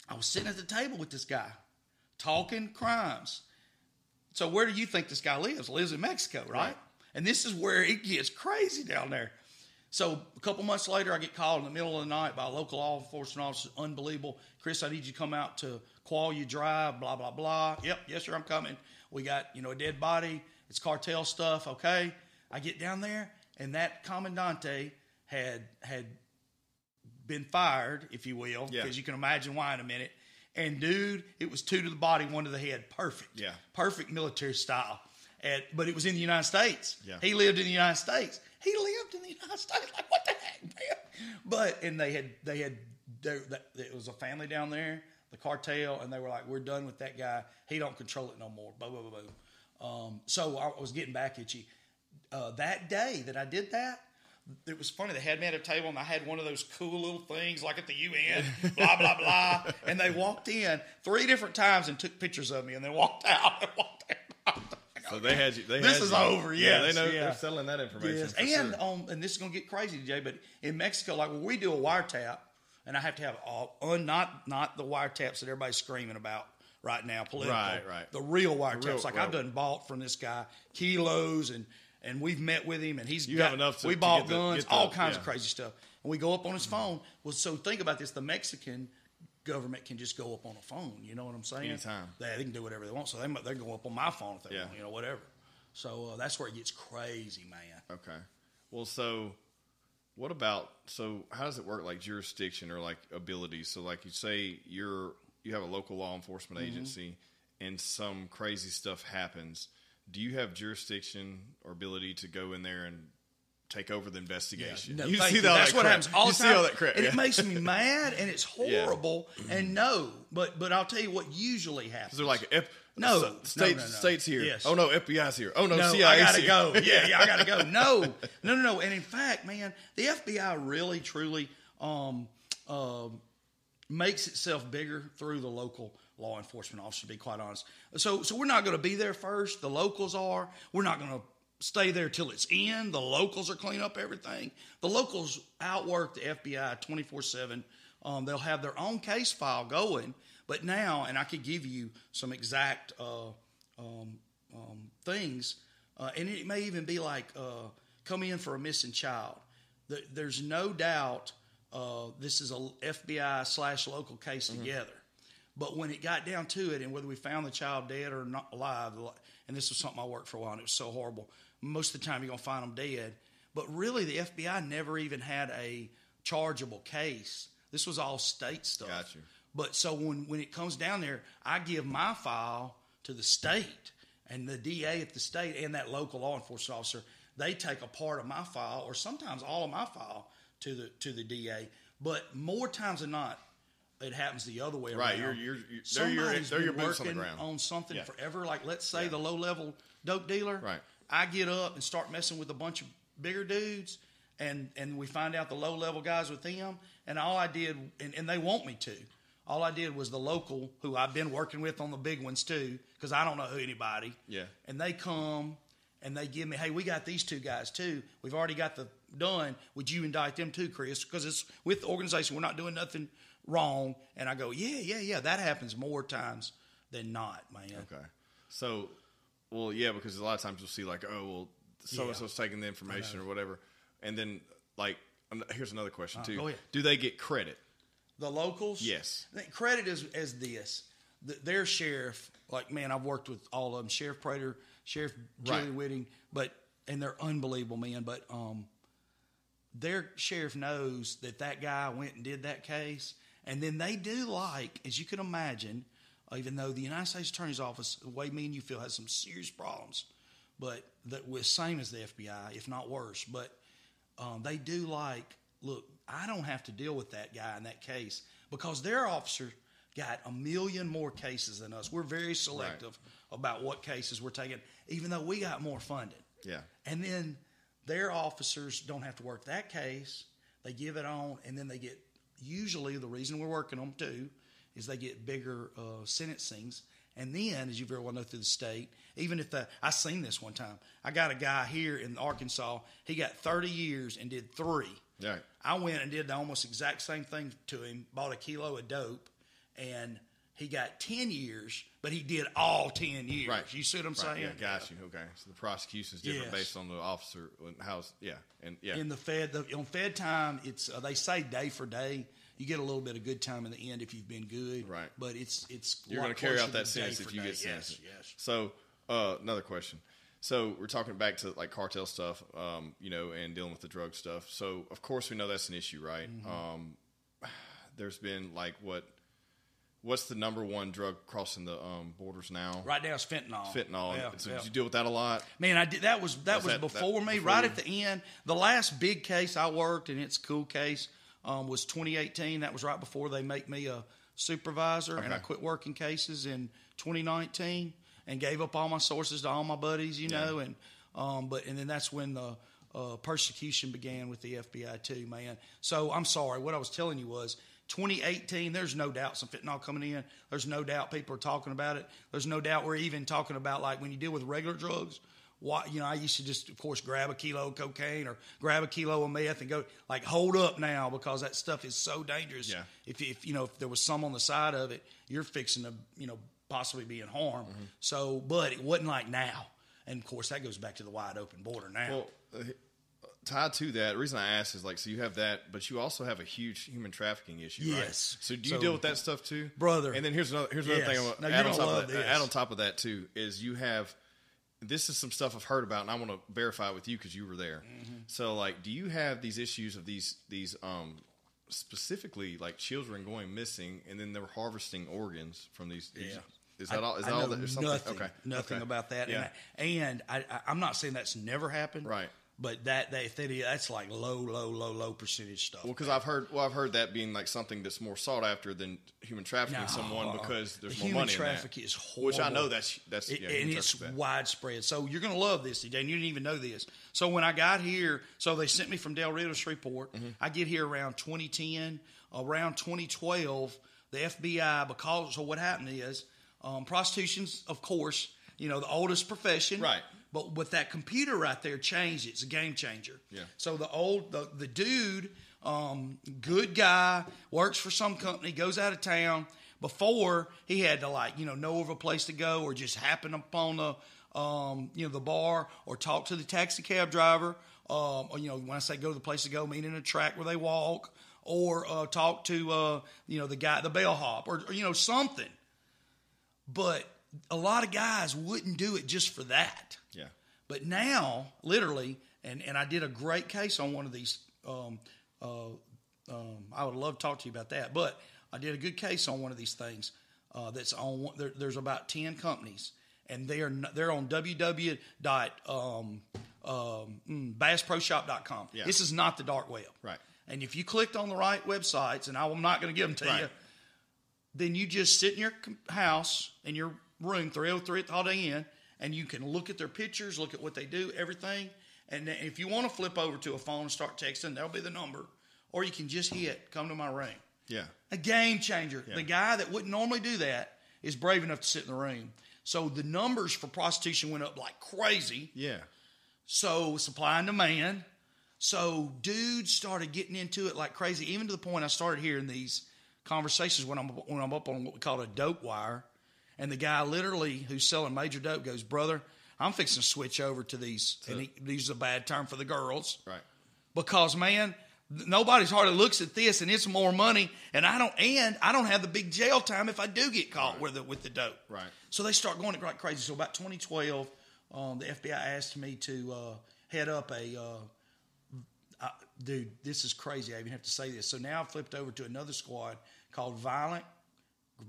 I was sitting at the table with this guy talking crimes. So where do you think this guy lives? Lives in Mexico, right? Right. And this is where it gets crazy down there. So a couple months later, I get called in the middle of the night by a local law enforcement officer. Unbelievable, Chris. I need you to come out to Qualia Drive. Blah blah blah. Yep, yes sir, I'm coming. We got you know a dead body. It's cartel stuff. Okay. I get down there, and that commandante had had been fired, if you will, Yeah. because you can imagine why in a minute. And dude, it was two to the body, one to the head, perfect, Yeah. perfect military style. At, but it was in the United States. Yeah. He lived in the United States. He lived in the United States. Like what the heck, man? But and they had they had there that it was a family down there, the cartel, and they were like, "We're done with that guy. He don't control it no more." Boom, boom, boom, boom. Um, so I was getting back at you. Uh, that day that I did that, it was funny. They had me at a table, and I had one of those cool little things like at the UN, blah blah blah. And they walked in three different times and took pictures of me, and then walked out. And walked out. So they had you. They This had is you. over, Yeah, they know yeah. they're selling that information. Yes, and sure. um, and this is gonna get crazy, Jay. But in Mexico, like when we do a wiretap, and I have to have all un, not not the wiretaps that everybody's screaming about right now, political, Right, right. The real wiretaps, real- like. I've done bought from this guy kilos, and and we've met with him, and he's You got, have enough to- we to bought get guns, the- all kinds of crazy stuff, and we go up on his phone. Well, so think about this: the Mexican government can just go up on a phone. You know what I'm saying? Anytime. They, they can do whatever they want. So they they go up on my phone if they Yeah. want, you know, whatever. So uh, that's where it gets crazy, man. Okay. Well, so what about so how does it work like jurisdiction or like abilities? So like you say you're you have a local law enforcement Mm-hmm. agency and some crazy stuff happens. Do you have jurisdiction or ability to go in there and take over the investigation? No, you see you. That's that what crap. happens all you the see all that crap. and yeah. it makes me mad, and it's Yeah. horrible. And no, but but I'll tell you what usually happens. they're like if No, So- no, states no, no. states here. Yes. Oh no, FBI's here. Oh no, no, CIA's I gotta here. go. Yeah, yeah, I gotta go. No, no, no, no. And in fact, man, the FBI really, truly um, um, makes itself bigger through the local law enforcement officers. To be quite honest, so so we're not going to be there first. The locals are. We're not going to stay there till it's in. The locals are clean up everything. The locals outwork the FBI twenty four seven. Um, they'll have their own case file going. But now, and I could give you some exact uh, um, um, things, uh, and it may even be like uh, come in for a missing child. Th- There's no doubt uh, this is a FBI slash local case together. But when it got down to it, and whether we found the child dead or not alive, and this was something I worked for a while, and it was so horrible. Most of the time, you're gonna find them dead. But really, the FBI never even had a chargeable case. This was all state stuff. Got you. But so when when it comes down there, I give my file to the state and the DA at the state and that local law enforcement officer. They take a part of my file or sometimes all of my file to the to the DA. But more times than not, it happens the other way Right, around. you're- you're- you're- they're your- they're your boots on the working ground. on something Yeah. forever. Like let's say the low level dope dealer. Right. I get up and start messing with a bunch of bigger dudes, and and we find out the low level guys with them, and all I did, and, and they want me to. All I did was the local, who I've been working with on the big ones too, because I don't know who anybody. Yeah. And they come and they give me, hey, we got these two guys too. We've already got the done. Would you indict them too, Chris? Because it's with the organization. We're not doing nothing wrong. And I go, yeah, yeah, yeah. That happens more times than not, man. Okay. So, well, yeah, because a lot of times you'll see like, oh, well, so and so's taking the information or whatever, and then like, here's another question too: Uh, ahead. Do they get credit? The locals, Yes. Credit is as this: the, their sheriff, like man, I've worked with all of them. Sheriff Prator, Sheriff Julie Right. Whitting, but and they're unbelievable men. But um, their sheriff knows that that guy went and did that case, and then they do like, as you can imagine, even though the United States Attorney's Office, the way me and you feel, has some serious problems, but that was same as the FBI, if not worse. But um, they do like, look, I don't have to deal with that guy in that case because their officer got a million more cases than us. We're very selective about what cases we're taking, even though we got more funding. Yeah. And then their officers don't have to work that case. They give it on, and then they get usually the reason we're working them too is they get bigger uh, sentencings. And then, as you very well know, through the state, even if the I seen this one time, I got a guy here in Arkansas. He got 30 years and did three. Right. I went and did the almost exact same thing to him. Bought a kilo of dope, and he got 10 years, but he did all 10 years. Right. You see what I'm Right, saying? Yeah, got you. Okay. So the prosecution is different Yes. based on the officer and how's yeah and yeah in the Fed the, on Fed time, it's uh, they say day for day. You get a little bit of good time in the end if you've been good, Right. But it's it's you're going to carry out that sentence if you day. get sentenced. Yes, yes. So uh, another question. So we're talking back to like cartel stuff, um, you know, and dealing with the drug stuff. So of course we know that's an issue, right? Mm-hmm. Um, there's been like what? What's the number one drug crossing the um, borders now? Right now it's fentanyl. Fentanyl. Yeah, so yeah. did you deal with that a lot? Man, I did. That was that Was was, that- that before me. before right you? at the end, the last big case I worked, and it's a cool case, um, was 2018. That was right before they make me a supervisor, and I quit working cases in 2019 and gave up all my sources to all my buddies, you know, and um, but and then that's when the uh, persecution began with the FBI too, man. So I'm sorry. What I was telling you was 2018. There's no doubt some fentanyl coming in. There's no doubt people are talking about it. There's no doubt we're even talking about like when you deal with regular drugs. What you know, I used to just, of course, grab a kilo of cocaine or grab a kilo of meth and go like, hold up now because that stuff is so dangerous. Yeah. If, if you know if there was some on the side of it, you're fixing to you know possibly be in harm. Mm-hmm. So, but it wasn't like now. And of course, that goes back to the wide open border now. Well, uh, tied to that, the reason I asked is like, so you have that, but you also have a huge human trafficking issue, right? Yes. So do you So- deal with that stuff too, Brother. And then here's another here's another Yes. thing. I want Now, to add on top of that. this. Add on top of that too is you have. This is some stuff I've heard about, and I want to verify it with you because you were there. Mm-hmm. So, like, do you have these issues of these these um, specifically like children going missing, and then they're harvesting organs from these? these Yeah. Is that I- all? Is I that all? That? Nothing, okay. nothing okay. about that. Yeah. And, I, and I, I, I'm not saying that's never happened. Right. But that, that if that is, that's like low, low, low, low percentage stuff. Well, because I've heard, well, I've heard that being like something that's more sought after than human trafficking No, someone uh, because there's the more money. human money traffic in that. is Which I know that's that's It- yeah, and it's bad. widespread. So you're going to love this, DJ. And you didn't even know this. So when I got here, so they sent me from Del Rio to Shreveport. Mm-hmm. I get here around 2010. Around 2012, the FBI, because so what happened is um, prostitution's, of course, you know, the oldest profession. Right. But with that computer right there changed it. It's a game changer. Yeah. So the old the, the dude, um, good guy, works for some company, goes out of town. Before he had to like you know know of a place to go or just happen upon the um, you know the bar or talk to the taxi cab driver. Um, or, you know when I say go to the place to go, meaning a track where they walk or uh, talk to uh, you know the guy the bellhop or, or you know something. But a lot of guys wouldn't do it just for that. Yeah. But now, literally, and, and I did a great case on one of these. Um, uh, um, I would love to talk to you about that. But I did a good case on one of these things uh, that's on. There, there's about ten companies, and they are they're on www. dot um, um, mm, bassproshop.com. Yeah. This is not the dark web. Right. And if you clicked on the right websites, and I'm not going to give them to Right. you, then you just sit in your house in your room 303 at the Holiday Inn and you can look at their pictures look at what they do everything. And if you want to flip over to a phone and start texting that'll be the number. Or you can just hit come to my room. Yeah. a game changer. The guy that wouldn't normally do that is brave enough to sit in the room. So the numbers for prostitution went up like crazy. Yeah. so supply and demand. So dudes started getting into it like crazy, even to the point I started hearing these conversations when I'm when I'm up on what we call a dope wire, and the guy literally who's selling major dope goes, "Brother, I'm fixing to switch over to these." And he, these is a bad term for the girls Right. because man, nobody's hardly looks at this, and it's more money, and I don't, and I don't have the big jail time if I do get caught with the with the dope. Right. So they start going like crazy. So about 2012, um, the FBI asked me to uh, head up a. Uh, dude, this is crazy. I even have to say this. So now I've flipped over to another squad called Violent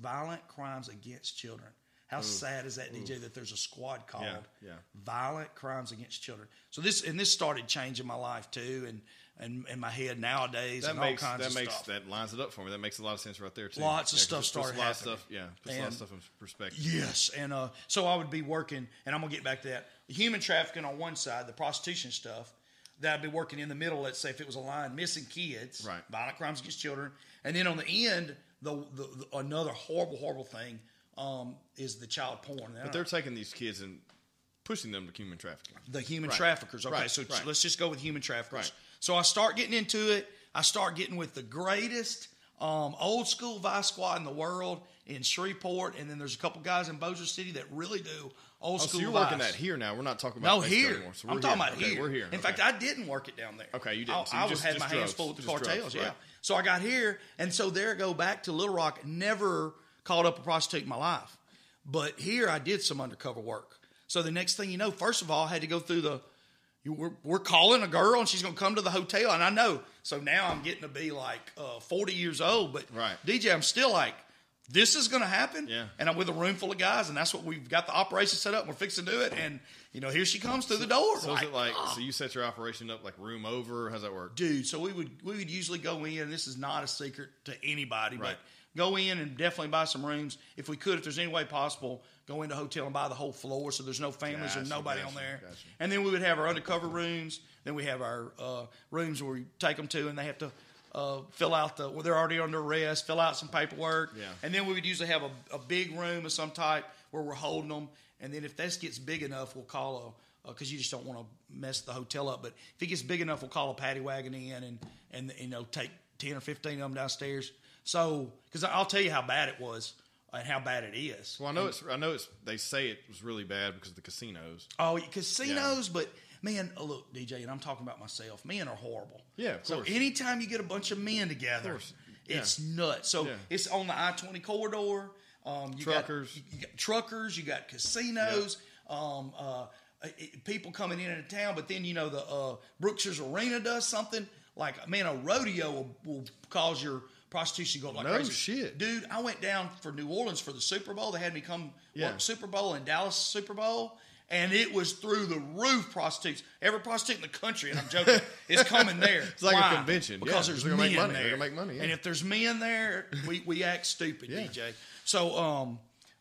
Violent Crimes Against Children. How sad is that, DJ? That there's a squad called yeah. Violent Crimes Against Children. So this and this started changing my life too, and and in my head nowadays, That and makes all kinds that of makes stuff. that lines it up for me. That makes a lot of sense right there too. Lots of stuff started a lot of stuff. Yeah, puts a lot of stuff in perspective. Yes, and uh, so I would be working, and I'm gonna get back to that. Human trafficking on one side, the prostitution stuff. That I'd be working in the middle. Let's say if it was a line missing kids, Right. violent crimes against children, and then on the end, the, the, the another horrible, horrible thing um, is the child porn. But they're taking these kids and pushing them to human trafficking. the human Right. traffickers. Okay, Right, so right. let's just go with human traffickers. So I start getting into it. I start getting with the greatest um, old school vice squad in the world in Shreveport, and then there's a couple guys in Bossier City that really do old Oh, school. so you're working that here now. We're not talking about No, here. anymore. So I'm we're talking here. about Okay, here. We're here. In Okay. fact, I didn't work it down there. Okay, you didn't. I, So you I just- had just my hands full with the Just drugs, cartels. yeah. right. So I got here, and so there I go back to Little Rock. Never called up a prostitute in my life, but here I did some undercover work. So the next thing you know, first of all, I had to go through the. You, we're, we're calling a girl, and she's going to come to the hotel, and I know. So now I'm getting to be like uh, 40 years old, but Right. DJ, I'm still like. This is going to happen, Yeah. and I'm with a room full of guys, and that's what we've got the operation set up. We're fixing to do it, and you know, here she comes through the door. So is it like so you set your operation up like room over? How's that work? dude. So we would we would usually go in. and This is not a secret to anybody, Right. but go in and definitely buy some rooms if we could, if there's any way possible. Go into a hotel and buy the whole floor, so there's no families or nobody gotcha, on there. gotcha. And then we would have our undercover rooms. Then we have our uh, rooms where we take them to, and they have to. Uh, fill out the well, they're already under arrest. Fill out some paperwork, Yeah. and then we would usually have a, a big room of some type where we're holding them. And then if this gets big enough, we'll call a because you just don't want to mess the hotel up. But if it gets big enough, we'll call a paddy wagon in and and you know take ten or fifteen of them downstairs. So because I'll tell you how bad it was and how bad it is. Well, I know it's. I know it's. They say it was really bad because of the casinos. Oh, casinos, but man, oh, look, DJ, and I'm talking about myself. Men are horrible. Yeah, of So course. anytime you get a bunch of men together, course. Yeah. it's nuts. So Yeah. it's on the I twenty corridor. Um, you Truckers. got, you got truckers. You got casinos. Um, uh, it- people coming in and town, but then you know the uh, Brookshire's Arena does something like man, a rodeo will, will cause your prostitution to go like No crazy. shit. dude. I went down for New Orleans for the Super Bowl. They had me come Yeah. work Super Bowl and Dallas Super Bowl, And it was through the roof prostitutes. Every prostitute in the country, and I'm joking, is coming there. It's like a convention. Because Yeah, there's men make money. there. They're gonna make money, yeah. And if there's men there, we, we act stupid, Yeah. DJ. So um,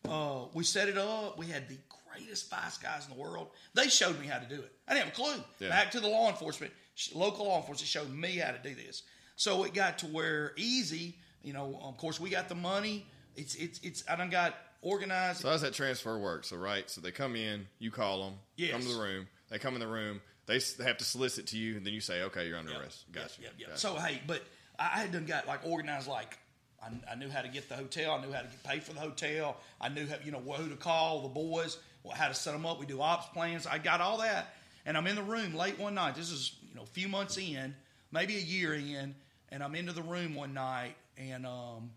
uh, we set it up. We had the greatest vice guys in the world. They showed me how to do it. I didn't have a clue. Yeah. Back to the law enforcement, local law enforcement showed me how to do this. So it got to where easy. You know, of course, we got the money. It's it's it's. I done got organized. So how does that transfer work? So right, so they come in, you call them, Yes. come to the room. They come in the room. They, have to solicit to you, and then you say, okay, you're under Yep, arrest. Gotcha. Yep, yep, Gotcha. So hey, but I I had done got like organized. Like I, I knew how to get the hotel. I knew how to get paid for the hotel. I knew how, you know who to call the boys, how to set them up. We do ops plans. I got all that, and I'm in the room late one night. This is you know a few months in, maybe a year in, and I'm into the room one night, and um,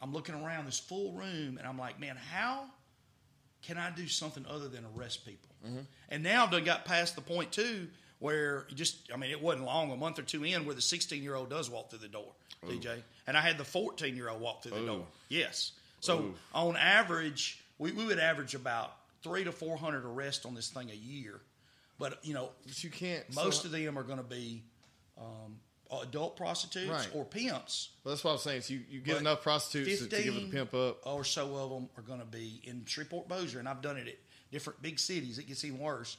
I'm looking around this full room, and I'm like, man, how can I do something other than arrest people? And now I've got past the point too where you just, I mean, it wasn't long, a month or two in, where the 16 year old does walk through the door, DJ. And I had the 14 year old walk through the Ooh. door. Yes. So Ooh. on average, we, we would average about three to 400 arrests on this thing a year. But, you know, But you can't. most so, of them are going to be um, adult prostitutes Right. or pimps. Well, that's what I'm saying. So you, you get enough prostitutes to, to give it a pimp up. or so of them are going to be in Shreveport Bossier, and I've done it at different big cities. It gets even worse.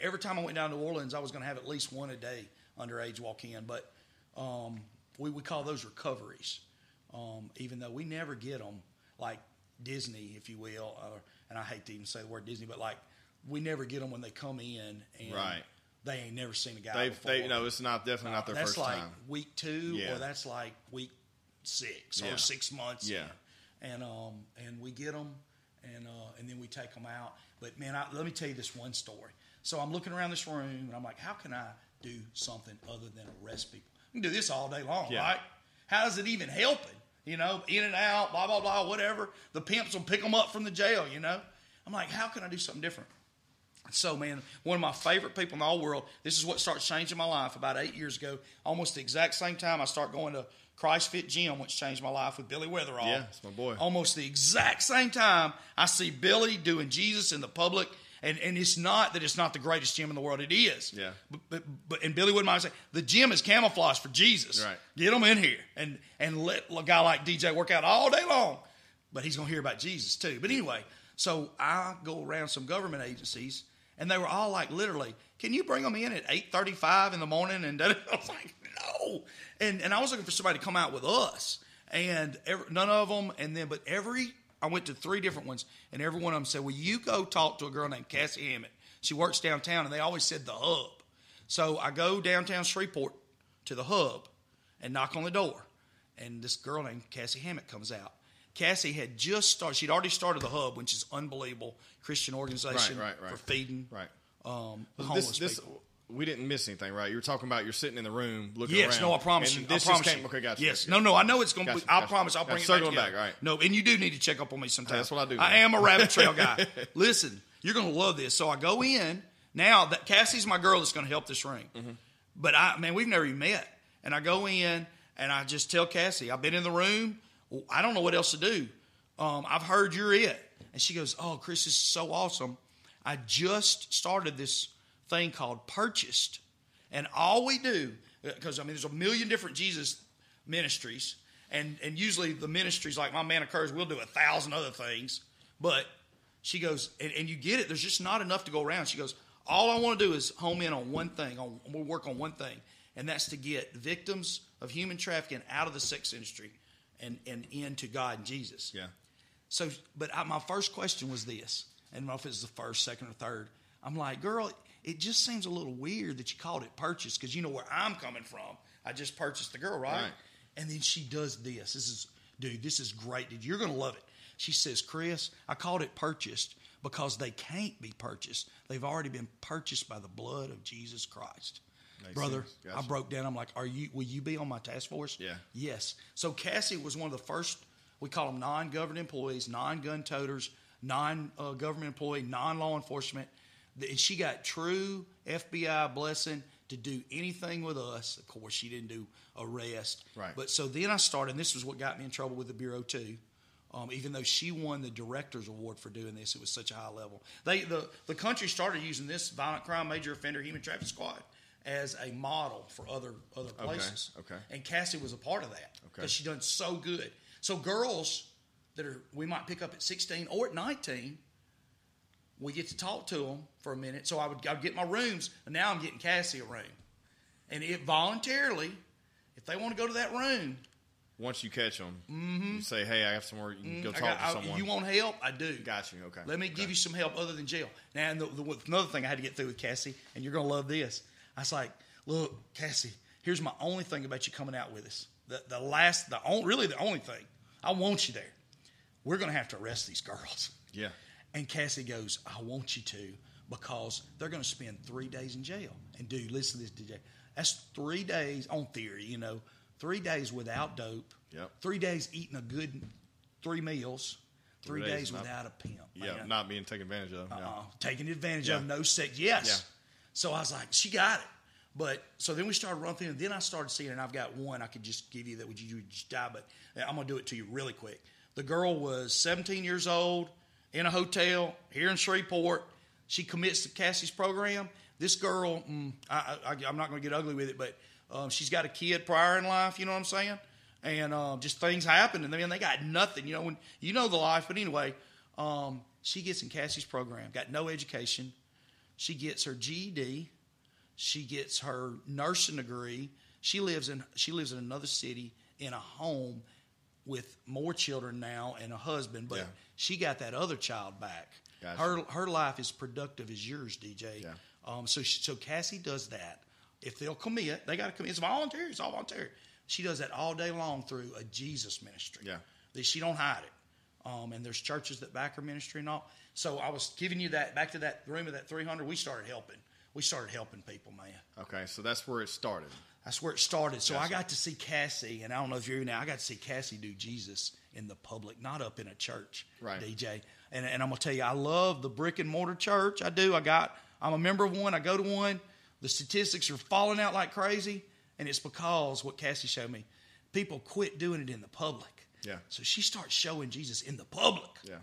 Every time I went down to New Orleans, I was going to have at least one a day underage walk in, but um, we we call those recoveries. Um, even though we never get them like Disney, if you will, and I hate to even say the word Disney, but like we never get them when they come in and Right. They ain't never seen a guy They've, before. they, no, it's not definitely not their that's first like time. week two, Yeah. or that's like week six Yeah. or six months. Yeah. in. and um and we get them, and uh and then we take them out. But man, I, let me tell you this one story. So I'm looking around this room, and I'm like, how can I do something other than arrest people? I can do this all day long, Yeah. right? How is it even helping? You know, in and out, blah blah blah, whatever. The pimps will pick them up from the jail. You know, I'm like, how can I do something different? So, man, one of my favorite people in the whole world. This is what starts changing my life. About eight years ago, almost the exact same time, I start going to Christ Fit Gym, which changed my life with Billy Weatherall. Yeah, it's my boy. Almost the exact same time, I see Billy doing Jesus in the public. And, and it's not that it's not the greatest gym in the world. It is. Yeah. But, but, but and Billy wouldn't mind saying the gym is camouflage for Jesus. Right. Get them in here and and let a guy like DJ work out all day long. But he's gonna hear about Jesus too. But anyway, so I go around some government agencies, and they were all like, literally, can you bring them in at eight thirty-five in the morning? And I was like, no. And and I was looking for somebody to come out with us, and every, none of them. And then, but every I went to three different ones, and every one of them said, "Will you go talk to a girl named Cassie Hammett? She works downtown." And they always said the hub. So I go downtown Shreveport to the hub and knock on the door, and this girl named Cassie Hammett comes out. Cassie had just started; she'd already started the hub, which is unbelievable Christian organization Right, right, right. for feeding Right. um, homeless this, people. we didn't miss anything, right? You were talking about you're sitting in the room looking Yes, around. no, I promise and you. This I promise just came, you. Okay, gotcha. Yes, no, no, I know it's going to Gotcha, be. I gotcha. promise I'll bring it back, back, right. No, and you do need to check up on me sometime. That's what I do, I man. am a rabbit trail guy. Listen, you're going to love this. So I go in now. That Cassie's my girl that's going to help this ring. Mm-hmm. But I, man, we've never even met. And I go in and I just tell Cassie, I've been in the room. I don't know what else to do. Um, I've heard you're it. And she goes, Oh, Chris, is so awesome. I just started this thing called Purchased. And all we do, because I mean, there's a million different Jesus ministries, and, and usually the ministries like my man occurs, we'll do a thousand other things. But she goes, and, and you get it, there's just not enough to go around. She goes, All I want to do is home in on one thing, on, we'll work on one thing, and that's to get victims of human trafficking out of the sex industry and, and into God and Jesus. Yeah. So, but I, my first question was this, and I don't know if it's the first, second, or third. I'm like, girl, it just seems a little weird that you called it purchase because you know where I'm coming from. I just purchased the girl, right? Right. And then she does this. This is, dude, this is great, dude. You're gonna love it. She says, Chris, I called it purchased because they can't be purchased. They've already been purchased by the blood of Jesus Christ. Makes Brother, sense. I broke down. I'm like, "Are you? Will you be on my task force?" Yeah. Yes. So Cassie was one of the first. We call them non-government employees, non-gun toters, non-government employee, non-law enforcement. And she got true FBI blessing to do anything with us. Of course, she didn't do arrest. Right. But so then I started. and This was what got me in trouble with the bureau too. Um, even though she won the director's award for doing this, it was such a high level. They the the country started using this violent crime, major offender, human trafficking squad as a model for other other places. okay. And Cassie was a part of that Okay. because she done so good. So girls that are we might pick up at 16 or at 19 we get to talk to them for a minute. So I would, I would get my rooms, and now I'm getting Cassie a room. And it voluntarily, if they want to go to that room, Once you catch them, you say, "Hey, I have somewhere you can go Mm-hmm. I talk got- to I- someone." you want help? I do. Got you. Okay. Let me give you some help other than jail. Now, and the, the, another thing I had to get through with Cassie, and you're going to love this. I was like, look, Cassie, here's my only thing about you coming out with us. The, the last, the only, really the only thing. I want you there. We're going to have to arrest these girls. Yeah. And Cassie goes, I want you to because they're going to spend three days in jail. And dude, listen to this, DJ. That's three days on theory, you know, three days without dope. Yep. Three days eating a good three meals. Three, Three days days, not- without a pimp. Yeah. man. Not being taken advantage of. Yeah. Uh-uh. Taking advantage Yeah. of no sex. Yes. Yeah. So I was like, she got it. But so then we started running through, and then I started seeing, and I've got one I could just give you that would you just die, but I'm gonna do it to you really quick. The girl was 17 years old in a hotel here in Shreveport. She commits to Cassie's program. This girl, mm, I, I'm not gonna get ugly with it, but um, she's got a kid prior in life. You know what I'm saying? And um, just things happen, and then they got nothing. You know, when you know the life. But anyway, um, she gets in Cassie's program. Got no education. She gets her GED. She gets her nursing degree. She lives in she lives in another city in a home with more children now and a husband, but Yeah. she got that other child back. Gotcha. Her her life is productive as yours, DJ. Yeah. Um, so she, so Cassie does that. If they'll commit, they got to commit. It's voluntary. It's all voluntary. She does that all day long through a Jesus ministry. Yeah. That she don't hide it. Um, and there's churches that back her ministry and all. So I was giving you that back to that room of that 300. We started helping. We started helping people, man. Okay. So that's where it started. That's where it started. So I got to see Cassie, and I don't know if you're here now. I got to see Cassie do Jesus in the public, not up in a church, Right. DJ. And, and I'm gonna tell you, I love the brick and mortar church. I do. I got. I'm a member of one. I go to one. The statistics are falling out like crazy, and it's because what Cassie showed me. People quit doing it in the public. Yeah. So she starts showing Jesus in the public. Yeah.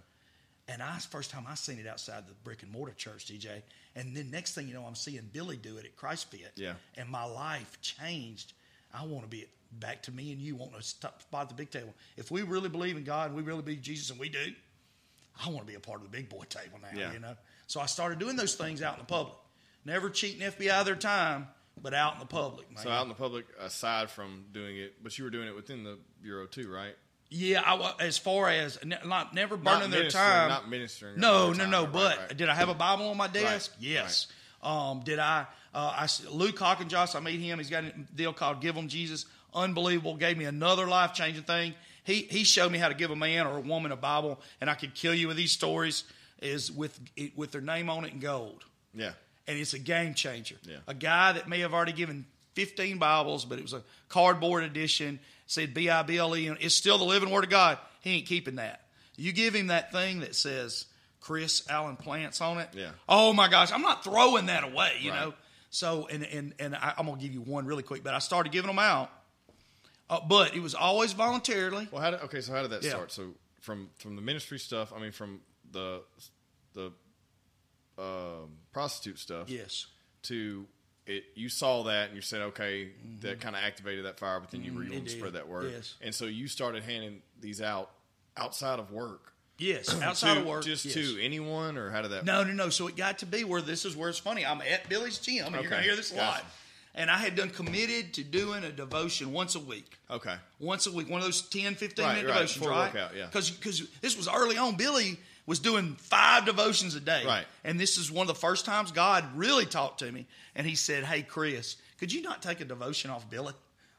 And I first time I seen it outside the brick and mortar church, DJ. And then next thing you know, I'm seeing Billy do it at Christ Fit. Yeah. And my life changed. I want to be back to me and you want to stop spot at the big table. If we really believe in God and we really believe Jesus and we do, I want to be a part of the big boy table now. Yeah. You know. So I started doing those things out in the public. Never cheating FBI their time, but out in the public, man. So out in the public, aside from doing it, but you were doing it within the bureau too, right? Yeah, I, as far as ne- not never burning their ministering- time. Not ministering. No, no, no. Right, but right. did I have a Bible on my desk? Right, Yes. Um, did I? Uh, I Luke Hawkinjoss. I meet him. He's got a deal called "Give Them Jesus." Unbelievable. Gave me another life changing thing. He he showed me how to give a man or a woman a Bible, and I could kill you with these stories. Is with with their name on it in gold, yeah. and it's a game changer. Yeah. A guy that may have already given 15 Bibles, but it was a cardboard edition, said B I B L E, it's still the living Word of God. He ain't keeping that. You give him that thing that says Chris Allen Plants on it. Yeah. Oh my gosh, I'm not throwing that away, you Right. know. So, and and and I, I'm gonna give you one really quick, but I started giving them out, uh, but it was always voluntarily. Well, how did okay? So how did that Yeah. start? So from from the ministry stuff, I mean, from the the um, prostitute stuff Yes. to it, you saw that and you said, okay, that kind of activated that fire, but then you were Mm-hmm. going to spread that word, Yes. and so you started handing these out outside of work, Yes. Outside to, of work. just yes. to anyone, or how did that? No, no, no. So it got to be where this is where it's funny. I'm at Billy's gym, and you're going to hear this a lot. Gotcha. And I had done committed to doing a devotion once a week. Okay, Once a week, one of those 10, 15 Right, minute right, devotions, right? workout, yeah. Because this was early on. Billy was doing five devotions a day. Right. And this is one of the first times God really talked to me. And he said, Hey, Chris, could you not take a devotion off Billy?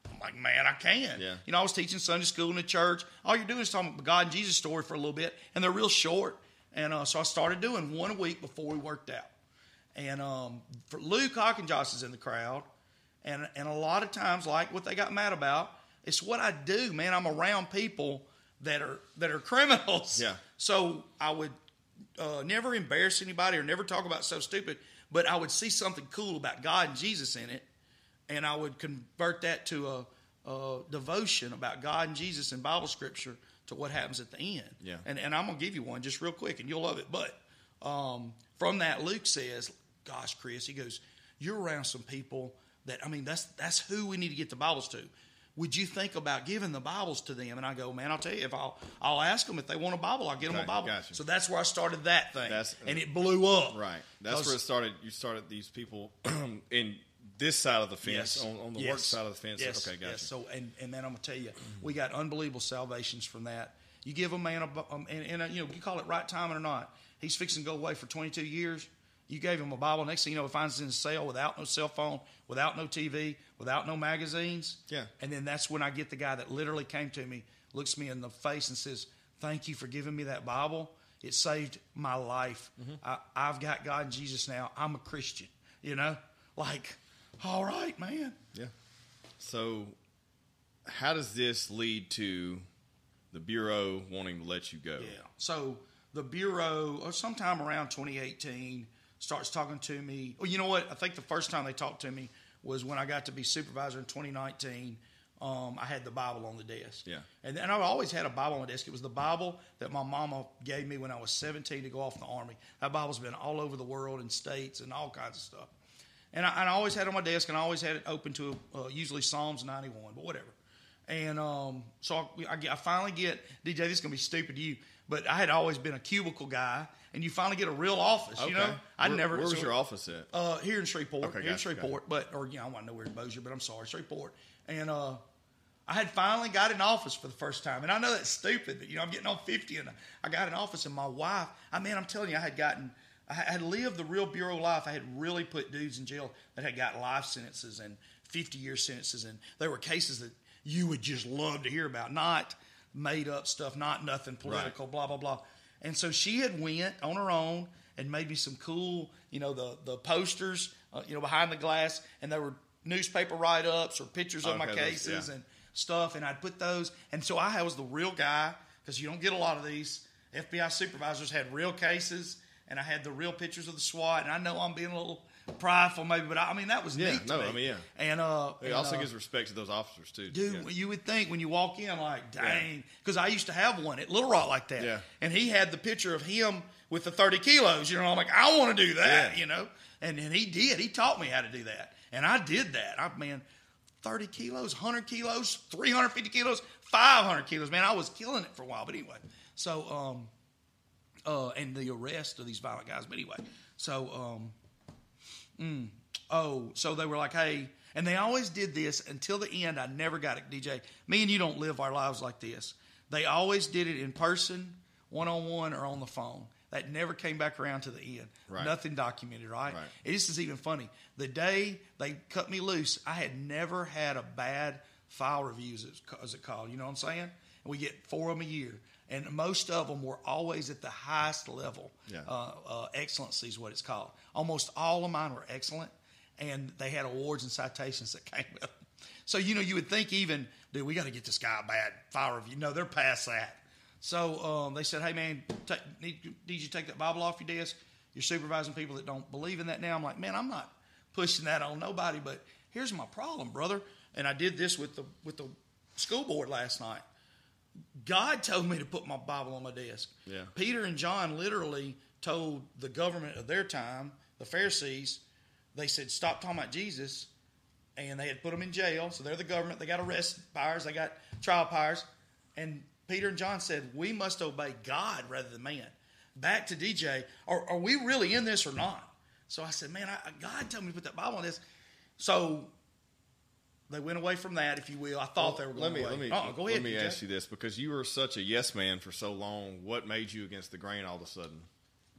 I'm like, man, I can. Yeah. You know, I was teaching Sunday school in the church. All you're doing is talking about God and Jesus story for a little bit, and they're real short. And uh, so I started doing one a week before we worked out. And um, for Luke Hawkinjoss is in the crowd, and and a lot of times, like what they got mad about, it's what I do, man. I'm around people that are that are criminals. Yeah. So I would uh, never embarrass anybody or never talk about so stupid, but I would see something cool about God and Jesus in it, and I would convert that to a uh, devotion about God and Jesus and Bible scripture to what happens at the end. Yeah. And and I'm gonna give you one just real quick, and you'll love it. But um, from that, Luke says, "Gosh, Chris," he goes, "You're around some people that I mean, that's that's who we need to get the Bibles to." Would you think about giving the Bibles to them? And I go, man, I'll tell you, if I'll I'll ask them if they want a Bible, I'll get them a Bible. gotcha. So that's where I started that thing, That's- and it blew up. Right. That's where it started. You started these people in this side of the fence, Yes. on, on the Yes. work side of the fence. Yes. Okay, gotcha. Yes. So, and and then I'm gonna tell you, we got unbelievable salvations from that. You give a man a, um, and, and uh, you know, you call it right timing or not. He's fixing to go away for 22 years. You gave him a Bible. Next thing you know, he finds it in a cell without no cell phone, without no TV, without no magazines. Yeah. And then that's when I get the guy that literally came to me, looks me in the face, and says, "Thank you for giving me that Bible. It saved my life. Mm-hmm. I, I've got God and Jesus now. I'm a Christian. You know, like, all right, man. Yeah. So, how does this lead to the bureau wanting to let you go? Yeah. So the bureau, sometime around 2018, starts talking to me. Well, you know what? I think the first time they talked to me was when I got to be supervisor in 2019. Um, I had the Bible on the desk. Yeah. And, and I've always had a Bible on the desk. It was the Bible that my mama gave me when I was 17 to go off in the Army. That Bible's been all over the world in states and all kinds of stuff. And I, and I always had it on my desk, and I always had it open to uh, usually Psalms 91, but whatever. And um, so I, I, get- I finally get DJ. This is gonna be stupid to you, but I had always been a cubicle guy, and you finally get a real office. You know, I never. Where was so- your office at? uh, here in Shreveport, Okay, here in gotcha, gotcha. Shreveport, but or you know, I want to know where in Bossier, but I'm sorry, Shreveport. And uh, I had finally got an office for the first time, and I know that's stupid, but you know, I'm getting on 50, and I got an office, and my wife, I mean, I'm telling you, I had gotten, I had lived the real bureau life. I had really put dudes in jail that had got life sentences and 50 year sentences, and there were cases that you would just love to hear about, not made up stuff, not nothing political, blah blah blah. And so she had went on her own and made me some cool, you know, the the posters, uh, you know, behind the glass, and there were newspaper write ups or pictures of my Okay, those- cases yeah. and stuff, and I'd put those. And so I was the real guy because you don't get a lot of these. FBI supervisors had real cases, and I had the real pictures of the SWAT. And I know I'm being a little prideful, maybe, but I, I mean that was Yeah, neat. to no, me. I mean, yeah. And uh, It and, also uh, gives respect to those officers too. Dude, Yeah. you would think when you walk in, like, dang, because I used to have one at Little Rock like that. Yeah. And he had the picture of him with the 30 kilos. You know, I'm like, I want to do that, you know? And, and he did. He taught me how to do that. And I did that. I, man, 30 kilos, 100 kilos, 350 kilos, 500 kilos. Man, I was killing it for a while. But anyway, so, um, uh, and the arrest of these violent guys. But anyway, so, um, mm, oh, so they were like, hey, and they always did this until the end. I never got it, DJ. Me and you don't live our lives like this. They always did it in person, one on one, or on the phone. That never came back around to the end. Right. Nothing documented, right? Right. This is even funny. The day they cut me loose, I had never had a bad file review, as it's, called. You know what I'm saying? And we get four of them a year, and most of them were always at the highest level. Yeah. Uh, uh, excellency is what it's called. Almost all of mine were excellent, and they had awards and citations that came with them. So you know, you would think even, dude, we got to get this guy a bad file review. No, they're past that. So um, they said, hey man, take, need, need you take that Bible off your desk? You're supervising people that don't believe in that now. I'm like, man, I'm not pushing that on nobody, but here's my problem, brother. And I did this with the with the school board last night. God told me to put my Bible on my desk. Yeah. Peter and John literally told the government of their time, the Pharisees, they said, stop talking about Jesus. And they had put them in jail. So they're the government. They got arrest powers, they got trial powers. And Peter and John said, we must obey God rather than man. Back to DJ, are, are we really in this or not? So I said, man, I, God told me to put that Bible on this. So they went away from that, if you will. I thought they were going let me away. let me Uh-uh, go ahead. let me ask you this because you were such a yes man for so long. What made you against the grain all of a sudden?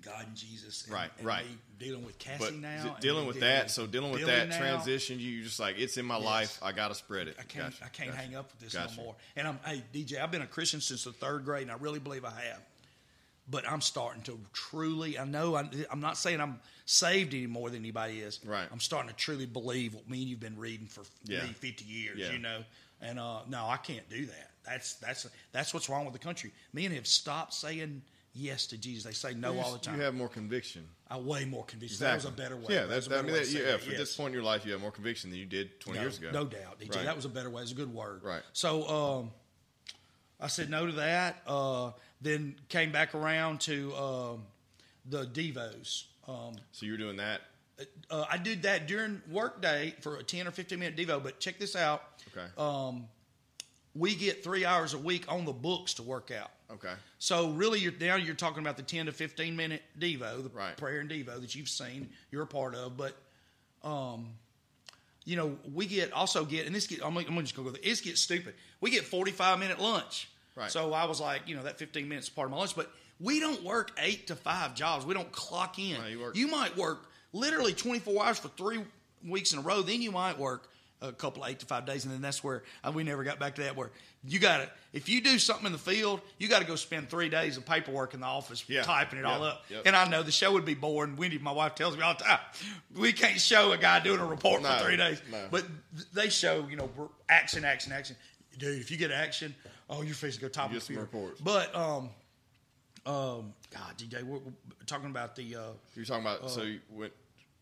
God and Jesus. And, Right, and right. dealing with Cassie But now. dealing with dealing that, so dealing with Billy that now. transition, you you just like it's in my Yes. life. I got to spread it. I can't. Gotcha, I can't gotcha. hang up with this Gotcha. no more. And I'm, hey DJ, I've been a Christian since the third grade, and I really believe I have. But I'm starting to truly. I know. I, I'm not saying I'm saved any more than anybody is. Right. I'm starting to truly believe what me and you've been reading for Yeah. me 50 years. Yeah. You know. And uh, no, I can't do that. That's that's that's what's wrong with the country. Men have stopped saying yes to Jesus. They say no You all the time. You have more conviction. I way more conviction. That was a better way. Yeah, that's that, I mean, that, yeah. For yes. this point in your life, you have more conviction than you did 20 no, years ago. No doubt, DJ. Right. That was a better way. It's a good word. Right. So um, I said no to that. Uh, then came back around to um, the Devos. Um, So you're doing that. uh, I did that during workday for a 10 or 15 minute Devo, but check this out. Okay. Um, we get three hours a week on the books to work out. okay. So really, you're now you're talking about the 10 to 15 minute Devo, the Right. prayer and Devo that you've seen, you're a part of. But, um, you know, we get also get, and this get, I'm, I'm just gonna go. This gets stupid. We get 45 minute lunch. Right. So I was like, you know, that 15 minutes is part of my lunch, but we don't work eight to five jobs. We don't clock in. You work- you might work literally 24 hours for three weeks in a row. Then you might work a couple of eight to five days, and then that's where uh, we never got back to that. Where you got to, if you do something in the field, you got to go spend three days of paperwork in the office, Yeah. typing it all up. Yep. And I know the show would be boring. Wendy, my wife, tells me all the time, we can't show a guy doing a report No, for three days. no. But th- they show, you know, action, action, action. Dude, if you get action, oh, your face go top of get the some field. reports. But um, um, God, DJ, we're, we're talking about the. Uh, You're talking about so you went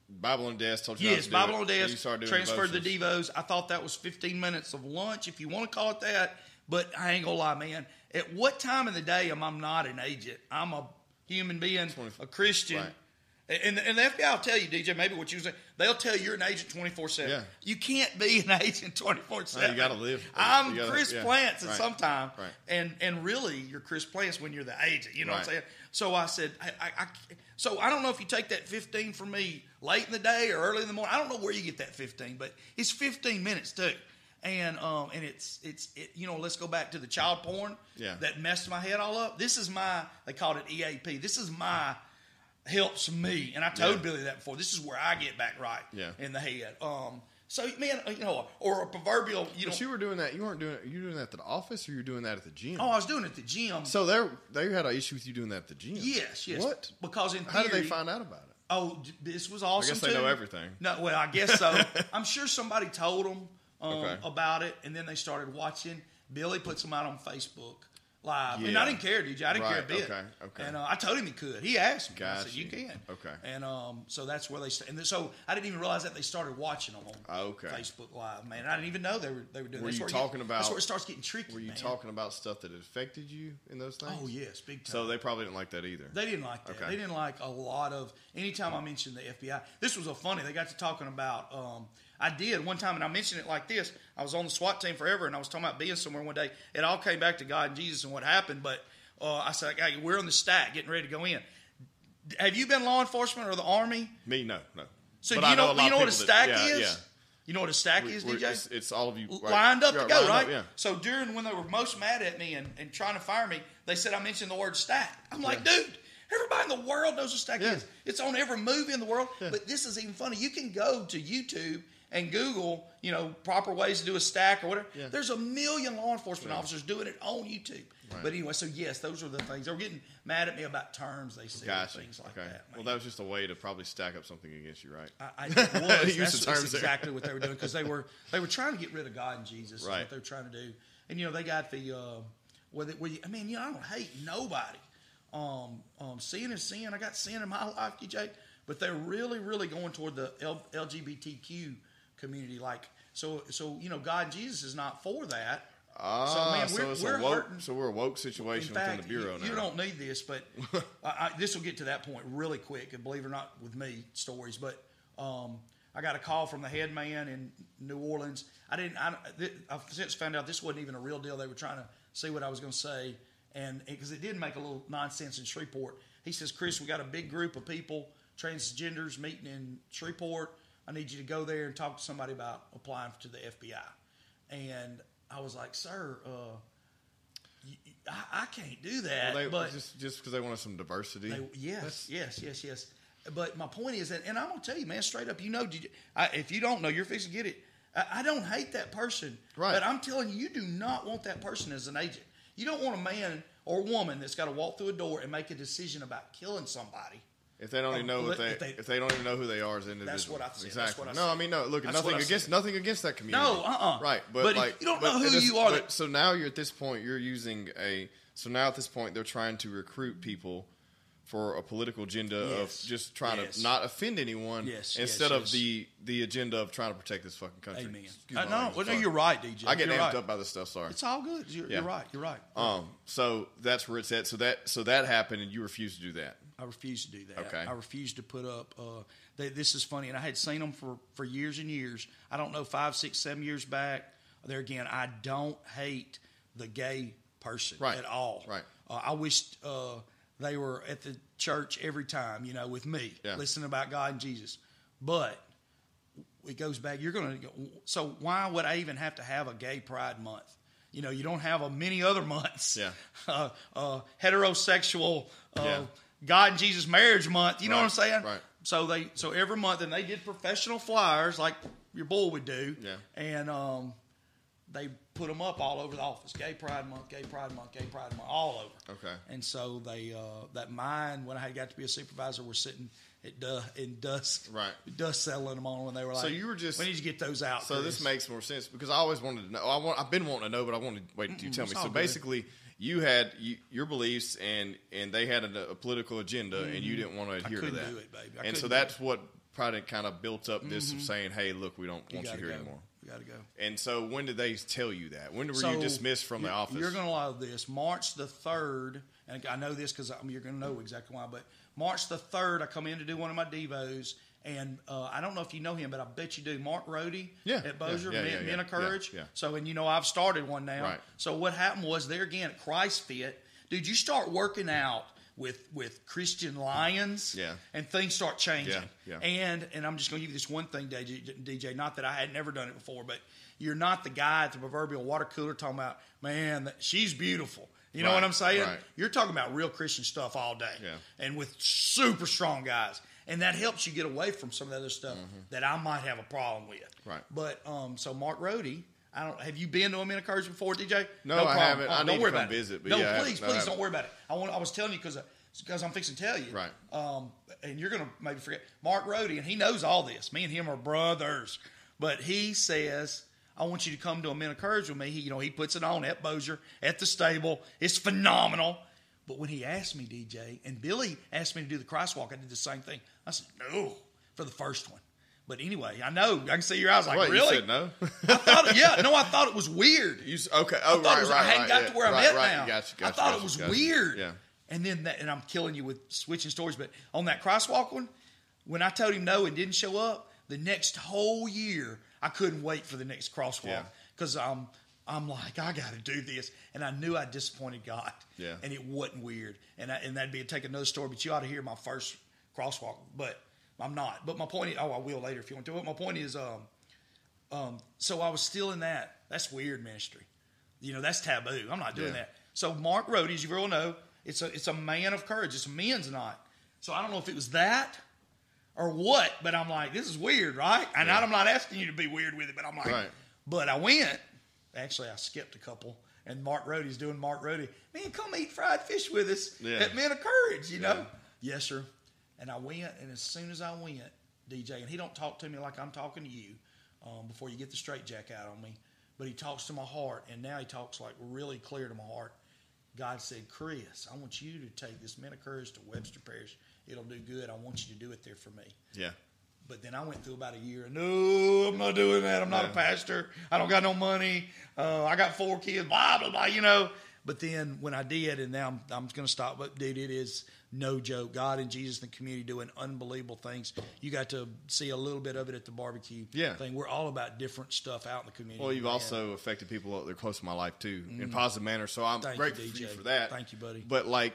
Bible on desk told you. Yes, to Bible it, and You desk. started doing Transferred the devos. I thought that was 15 minutes of lunch, if you want to call it that. But I ain't gonna lie, man. At what time of the day am I not an agent? I'm a human being, a Christian. Right. And, and the FBI will tell you, DJ, maybe what you say, they'll tell you you're an agent 24 7. Yeah. You can't be an agent 24 7. you gotta live. I'm gotta- Chris yeah. Plants at Right. some time. Right. And and really, you're Chris Plants when you're the agent. You know what I'm saying? So I said, I, I, I, so I don't know if you take that 15 from me late in the day or early in the morning. I don't know where you get that 15, but it's 15 minutes too. And um and it's it's it, you know let's go back to the child porn Yeah. that messed my head all up. This is my they called it EAP. This is my helps me, and I told Yeah. Billy that before. This is where I get back right Yeah. in the head. Um, so man, you know, or a proverbial, you know. You were doing that. You weren't doing. it. You doing that at the office, or you're doing that at the gym. Oh, I was doing it at the gym. So they they had an issue with you doing that at the gym. yes, yes. What? Because in How did they find out about it? Oh, this was awesome. I guess they too. know everything. No, well, I guess so. I'm sure somebody told them um, Okay. about it, and then they started watching. Billy puts them out on Facebook live, and I didn't care, DJ. I didn't care a bit. okay, okay. And uh, I told him he could. He asked me. I said, "You can." Okay. And um, so that's where they. St- and then, so I didn't even realize that they started watching them on Oh, okay. Facebook Live. Man, I didn't even know they were they were doing. Were that's you talking That's about- where it starts getting tricky. Were you man. talking about stuff that affected you in those things? Oh yes, big time. So they probably didn't like that either. They didn't like that. Okay. They didn't like a lot of. Anytime I mentioned the FBI, this was a funny. They got to talking about. Um, I did one time, and I mentioned it like this. I was on the SWAT team forever, and I was talking about being somewhere one day. It all came back to God and Jesus and what happened. But uh, I said, "Hey, we're on the stack, getting ready to go in." Have you been law enforcement or the army? Me, no, no. So But do you know, a you know what a stack that- yeah, is? Yeah. You know what a stack We- is, DJ? It's, it's all of you right. lined up to go, right? up, yeah. So during when they were most mad at me and, and trying to fire me, they said I mentioned the word stack. I'm like, dude, everybody in the world knows what stack is. It's on every movie in the world. But this is even funny. You can go to YouTube and Google, you know, proper ways to do a stack or whatever. Yeah. There's a million law enforcement officers doing it on YouTube. Right. But anyway, so yes, those are the things. They were getting mad at me about terms they said, Gotcha. things like okay. that. Well, that was just a way to probably stack up something against you, right? I, I was. That's, the that's exactly what they were doing because they were they were trying to get rid of God and Jesus. Right. What they were trying to do, and you know they got the uh, where, they, where you, I mean, you know, I don't hate nobody. Um, um, sin is sin. I got sin in my life, DJ, but they're really, really going toward the L- LGBTQ community. Like, so, so you know, God Jesus is not for that. Ah, man, so, we're- it's we're a woke, hurting. so we're a woke situation In fact, within the bureau you, now. you don't need this, but I, I, this will get to that point really quick. And believe it or not, with me stories, but um, I got a call from the head man in New Orleans. I didn't. I, th- I've since found out this wasn't even a real deal. They were trying to see what I was going to say, and because it did make a little nonsense in Shreveport. He says, "Chris, we got a big group of people, transgenders, meeting in Shreveport. I need you to go there and talk to somebody about applying to the FBI." And I was like, "Sir." Uh, you- I, I can't do that. Well, they, but just just because they wanted some diversity. they, yes, That's- yes, yes, yes. But my point is that, and I'm gonna tell you, man, straight up, you know, did you, I, if you don't know, you're fixing to get it. I, I don't hate that person, Right. But I'm telling you, you do not want that person as an agent. You don't want a man or woman that's got to walk through a door and make a decision about killing somebody If they don't even know what they, if they- if they don't even know who they are as individuals, what I said. Exactly. That's what I no. I mean no. Look, That's nothing against said. nothing against that community. No, uh-uh. Right, but, But like you don't know who you are, but- so now you're at this point. You're using a. So now at this point, they're trying to recruit people for a political agenda Yes. of just trying Yes. to not offend anyone, Yes, instead of the the agenda of trying to protect this fucking country. Amen. Uh, no, well, no, you're right, DJ. I get You're amped right. up by this stuff. Sorry. It's all good. You're, Yeah. you're right. You're right. Um. So that's where it's at. So that so that happened, and you refused to do that. I refuse to do that. Okay. I refuse to put up. Uh, they, this is funny, and I had seen them for, for years and years. I don't know five, six, seven years back. There again, I don't hate the gay person Right. at all. Right. Uh, I wish uh, they were at the church every time, you know, with me, Yeah. listening about God and Jesus. But it goes back. You're going to. So why would I even have to have a gay pride month? You know, you don't have a many other months. Yeah. Uh, uh, heterosexual. Uh, Yeah. God and Jesus marriage month. You know what I'm saying? right. So they so every month and they did professional flyers like your boy would do. Yeah. And um, they put them up all over the office. Gay Pride Month, Gay Pride Month, Gay Pride Month, all over. Okay. And so they uh, that mine when I had got to be a supervisor were sitting at du- in dusk, Right. Dust settling them on when they were like, So you were just- we need to get those out. So this Chris." makes more sense because I always wanted to know. I want, I've been wanting to know, but I wanted to wait till you tell me. So good. basically, you had you, your beliefs, and and they had a, a political agenda, and you mm-hmm. didn't want to adhere to that. it, and so that's what probably kind of built up this of saying, "Hey, look, we don't want you, here go. anymore." You got to go. And so when did they tell you that? When were So, you dismissed from the office? You're going to love this. March the third, and I know this because you're going to know exactly why. But March the third, I come in to do one of my devos, and uh, I don't know if you know him, but I bet you do. Mark Rody, Yeah, at yeah, yeah, Men, Men of Courage. So, and you know, I've started one now. Right. So what happened was there again at Christ Fit, dude. You start working out with with Christian Lions, Yeah. and things start changing. Yeah, yeah. And and I'm just going to give you this one thing, DJ, DJ. Not that I had never done it before, but you're not the guy at the proverbial water cooler talking about, man, she's beautiful. You know Right, what I'm saying? right. You're talking about real Christian stuff all day, Yeah. and with super strong guys, and that helps you get away from some of the other stuff that I might have a problem with. Mm-hmm. Right. But um, so Mark Rody. I don't. Have you been to a men before, DJ? No, I problem. haven't. Oh, I don't need to worry come about it. visit, but no, yeah, please. No, I please don't worry about it. I want. I was telling you because because I'm fixing to tell you. Right. Um, and you're gonna maybe forget Mark Rody, and he knows all this. Me and him are brothers, but he says. I want you to come to a men of courage with me. He, you know, he puts it on at Bossier at the stable. It's phenomenal. But when he asked me, DJ, and Billy asked me to do the crosswalk, I did the same thing. I said no for the first one. But anyway, I know I can see your eyes like really. No. I thought, yeah, no, I thought it was weird. you okay? Oh, I thought right, it was, right, I hadn't right, got yeah, to where I'm at now. Gotcha, I thought gotcha, it was gotcha. weird. Yeah. And then that, and I'm killing you with switching stories, but on that crosswalk one, when I told him no and didn't show up, the next whole year I couldn't wait for the next crosswalk Yeah. because I'm I'm like I got to do this, and I knew I disappointed God. Yeah. And it wasn't weird, and I, and that'd be a take another story, but you ought to hear my first crosswalk, but I'm not. But my point is, oh, I will later if you want to. But my point is, um, um, so I was still in that. That's weird ministry. You know, that's taboo. I'm not doing Yeah. that. So Mark Rody, as you all know, it's a it's a man of courage. It's a men's night. So I don't know if it was that or what, but I'm like, this is weird, right? And Yeah. I'm not asking you to be weird with it, but I'm like, Right. but I went. Actually, I skipped a couple, and Mark Rody's doing Mark Rody. Man, come eat fried fish with us Yeah. at Men of Courage, you know? Yes, sir. And I went, and as soon as I went, DJ, and he don't talk to me like I'm talking to you um, before you get the straight jack out on me, but he talks to my heart, and now he talks like really clear to my heart. God said, Chris, I want you to take this Men of Courage to Webster Parish. It'll do good. I want you to do it there for me. Yeah. But then I went through about a year. And no, I'm not doing that. I'm not a pastor. I don't got no money. Uh, I got four kids. Blah blah blah. You know. But then when I did, and now I'm, I'm going to stop. But dude, it is no joke. God and Jesus and the community doing unbelievable things. You got to see a little bit of it at the barbecue. Yeah. thing. We're all about different stuff out in the community. Well, you've man. also affected people that are close to my life too, in positive manner. So I'm Mm. Thank you, grateful for you for that. Thank you, buddy. But like,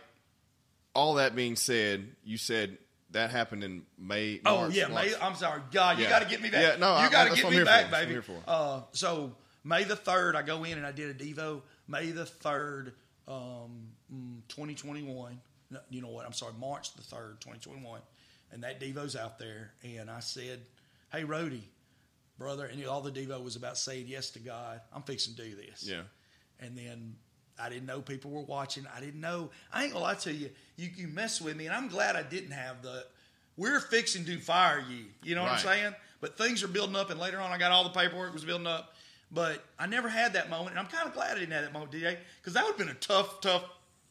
all that being said, you said that happened in May. Oh March, yeah, March. May, I'm sorry, God, you Yeah. got to get me back. Yeah, no, you got to get me back, for. That's I'm baby. Uh, so May the third, I go in and I did a Devo. May the third, um, mm, 2021. No, you know what? I'm sorry, March the third, 2021, and that Devo's out there. And I said, "Hey, Rody, brother," and all the Devo was about saying yes to God. I'm fixing to do this. Yeah. And then I didn't know people were watching. I didn't know. I ain't gonna lie to you. You you mess with me, and I'm glad I didn't have the we're fixing to fire you. You know what I'm saying? But things are building up, and later on, I got all the paperwork was building up. But I never had that moment, and I'm kind of glad I didn't have that moment, DJ, because that would have been a tough, tough.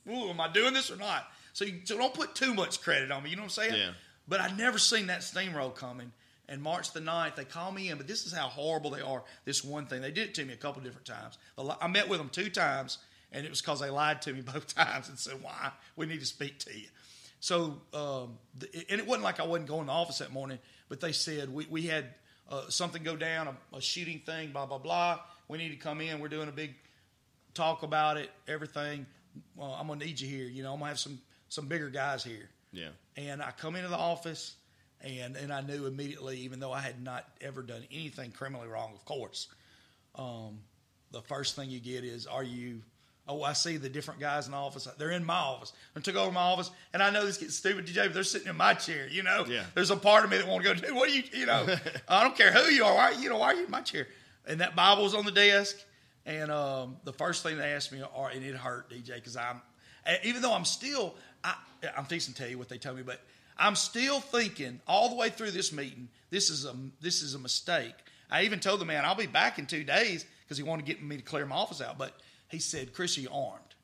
Ooh, am I doing this or not? So, you, so don't put too much credit on me. You know what I'm saying? Yeah. But I never seen that steamroll coming. And March the 9th, they call me in, but this is how horrible they are. This one thing. They did it to me a couple different times. I met with them two times, and it was because they lied to me both times and said, Why? We need to speak to you. So, um, the, and it wasn't like I wasn't going to the office that morning, but they said, We, we had uh, something go down, a, a shooting thing, blah, blah, blah. We need to come in. We're doing a big talk about it, everything. Well, I'm gonna need you here. You know, I'm gonna have some some bigger guys here. Yeah. And I come into the office, and and I knew immediately, even though I had not ever done anything criminally wrong, of course. Um, the first thing you get is, are you? Oh, I see the different guys in the office. They're in my office. I took over my office, and I know this gets stupid, DJ, but they're sitting in my chair. You know, Yeah. There's a part of me that want to go, dude, what are you? You know, I don't care who you are. Why, you know, why are you in my chair? And that Bible was on the desk, and um, the first thing they asked me, are, and it hurt, DJ, because I'm, even though I'm still, I, I'm fixing to tell you what they told me, but I'm still thinking all the way through this meeting, this is a this is a mistake. I even told the man I'll be back in two days because he wanted to get me to clear my office out, but he said, "Chris, are you armed?"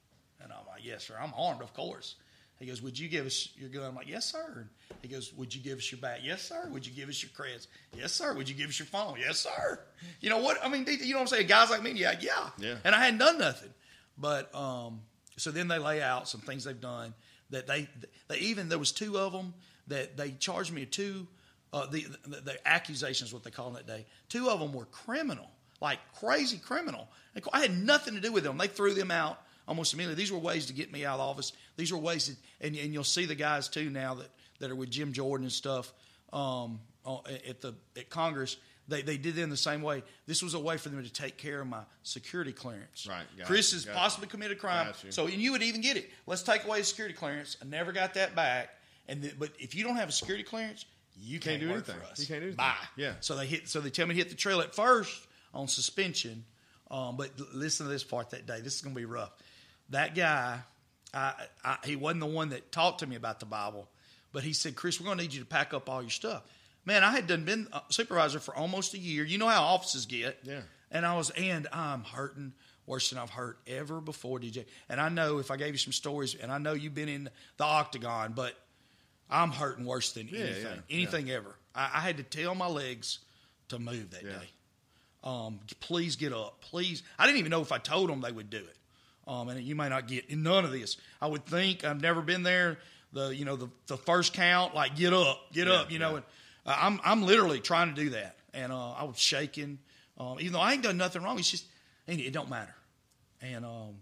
And I'm like, "Yes, sir. I'm armed, of course." He goes, "Would you give us your gun?" I'm like, "Yes, sir." And he goes, "Would you give us your bat?" "Yes, sir." "Would you give us your creds?" "Yes, sir." "Would you give us your phone?" "Yes, sir." You know what? I mean, you know what I'm saying? Guys like me, yeah, yeah. Yeah. And I hadn't done nothing, but um, so then they lay out some things they've done that they they even there was two of them that they charged me two. Uh, the, the the accusations, what they call that day, two of them were criminal, like crazy criminal. I had nothing to do with them. They threw them out almost immediately. These were ways to get me out of office. These were ways, to, and, and you'll see the guys too now that, that are with Jim Jordan and stuff um, uh, at the at Congress. They, they did it in the same way. This was a way for them to take care of my security clearance. Right, Chris you, has got you. possibly committed a crime. So and you would even get it. Let's take away his security clearance. I never got that back. And then, but if you don't have a security clearance, you can't, do work anything. for us. You can't do anything. Bye. Yeah. So they hit. So they tell me to hit the trail at first on suspension. Um, but listen to this part that day. This is going to be rough. That guy, I, I, he wasn't the one that talked to me about the Bible, but he said, "Chris, we're going to need you to pack up all your stuff." Man, I had done been a supervisor for almost a year. You know how offices get. Yeah. And I was, and I'm hurting worse than I've hurt ever before, DJ. And I know if I gave you some stories, and I know you've been in the octagon, but I'm hurting worse than Yeah, anything, yeah, anything ever. I, I had to tell my legs to move that Yeah. day. Um, please get up, please. I didn't even know if I told them they would do it. Um, and you may not get none of this. I would think I've never been there. The you know the the first count, like get up, get Yeah, up. You know, and uh, I'm I'm literally trying to do that, and uh, I was shaking, um, even though I ain't done nothing wrong. It's just it don't matter. And um,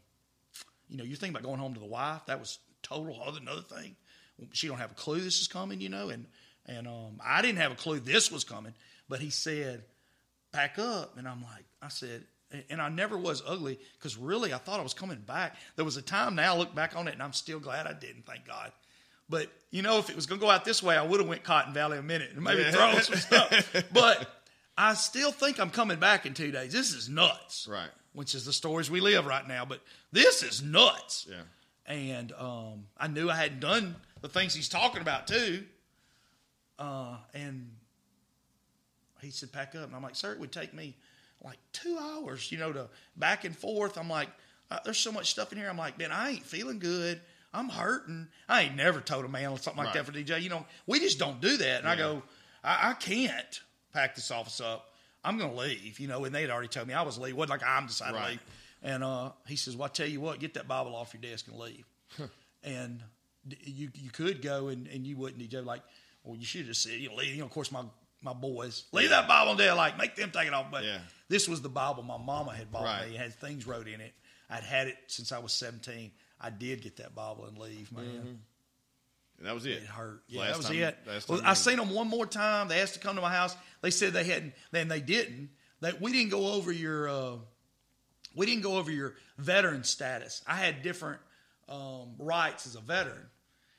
you know, you're thinking about going home to the wife. That was total other another thing. She don't have a clue this is coming, you know, and and um, I didn't have a clue this was coming. But he said, "Pack up," and I'm like, I said, and I never was ugly because really I thought I was coming back. There was a time now I look back on it and I'm still glad I didn't. Thank God. But you know, if it was going to go out this way, I would have went Cotton Valley a minute and maybe Yeah. thrown some stuff. But I still think I'm coming back in two days. This is nuts Right. which is the stories we live right now. But this is nuts. Yeah. And um, I knew I hadn't done the things he's talking about too. Uh, and he said, "Pack up." And I'm like, "Sir, it would take me like two hours, you know, to back and forth." I'm like, uh, "There's so much stuff in here." I'm like, "Man, I ain't feeling good. I'm hurting." I ain't never told a man something like that for DJ. You know, we just don't do that. And I go, I, I can't pack this office up. I'm going to leave, you know, and they'd already told me I was leaving. Wasn't like I'm deciding to leave. And uh, he says, Well, I tell you what, get that Bible off your desk and leave. and d- you you could go and, and you wouldn't. DJ like, well, you should have just said, you know, leave. You know, of course, my my boys leave that Bible there, like make them take it off. But Yeah. this was the Bible my mama had bought Right. me. It had things wrote in it. I'd had it since I was 17. I did get that Bible and leave, man. And that was it. It hurt. Yeah, Last that was time- it. Well, I seen them one more time. They asked to come to my house. They said they hadn't. Then they didn't. That we didn't go over your. Uh, we didn't go over your veteran status. I had different um, rights as a veteran,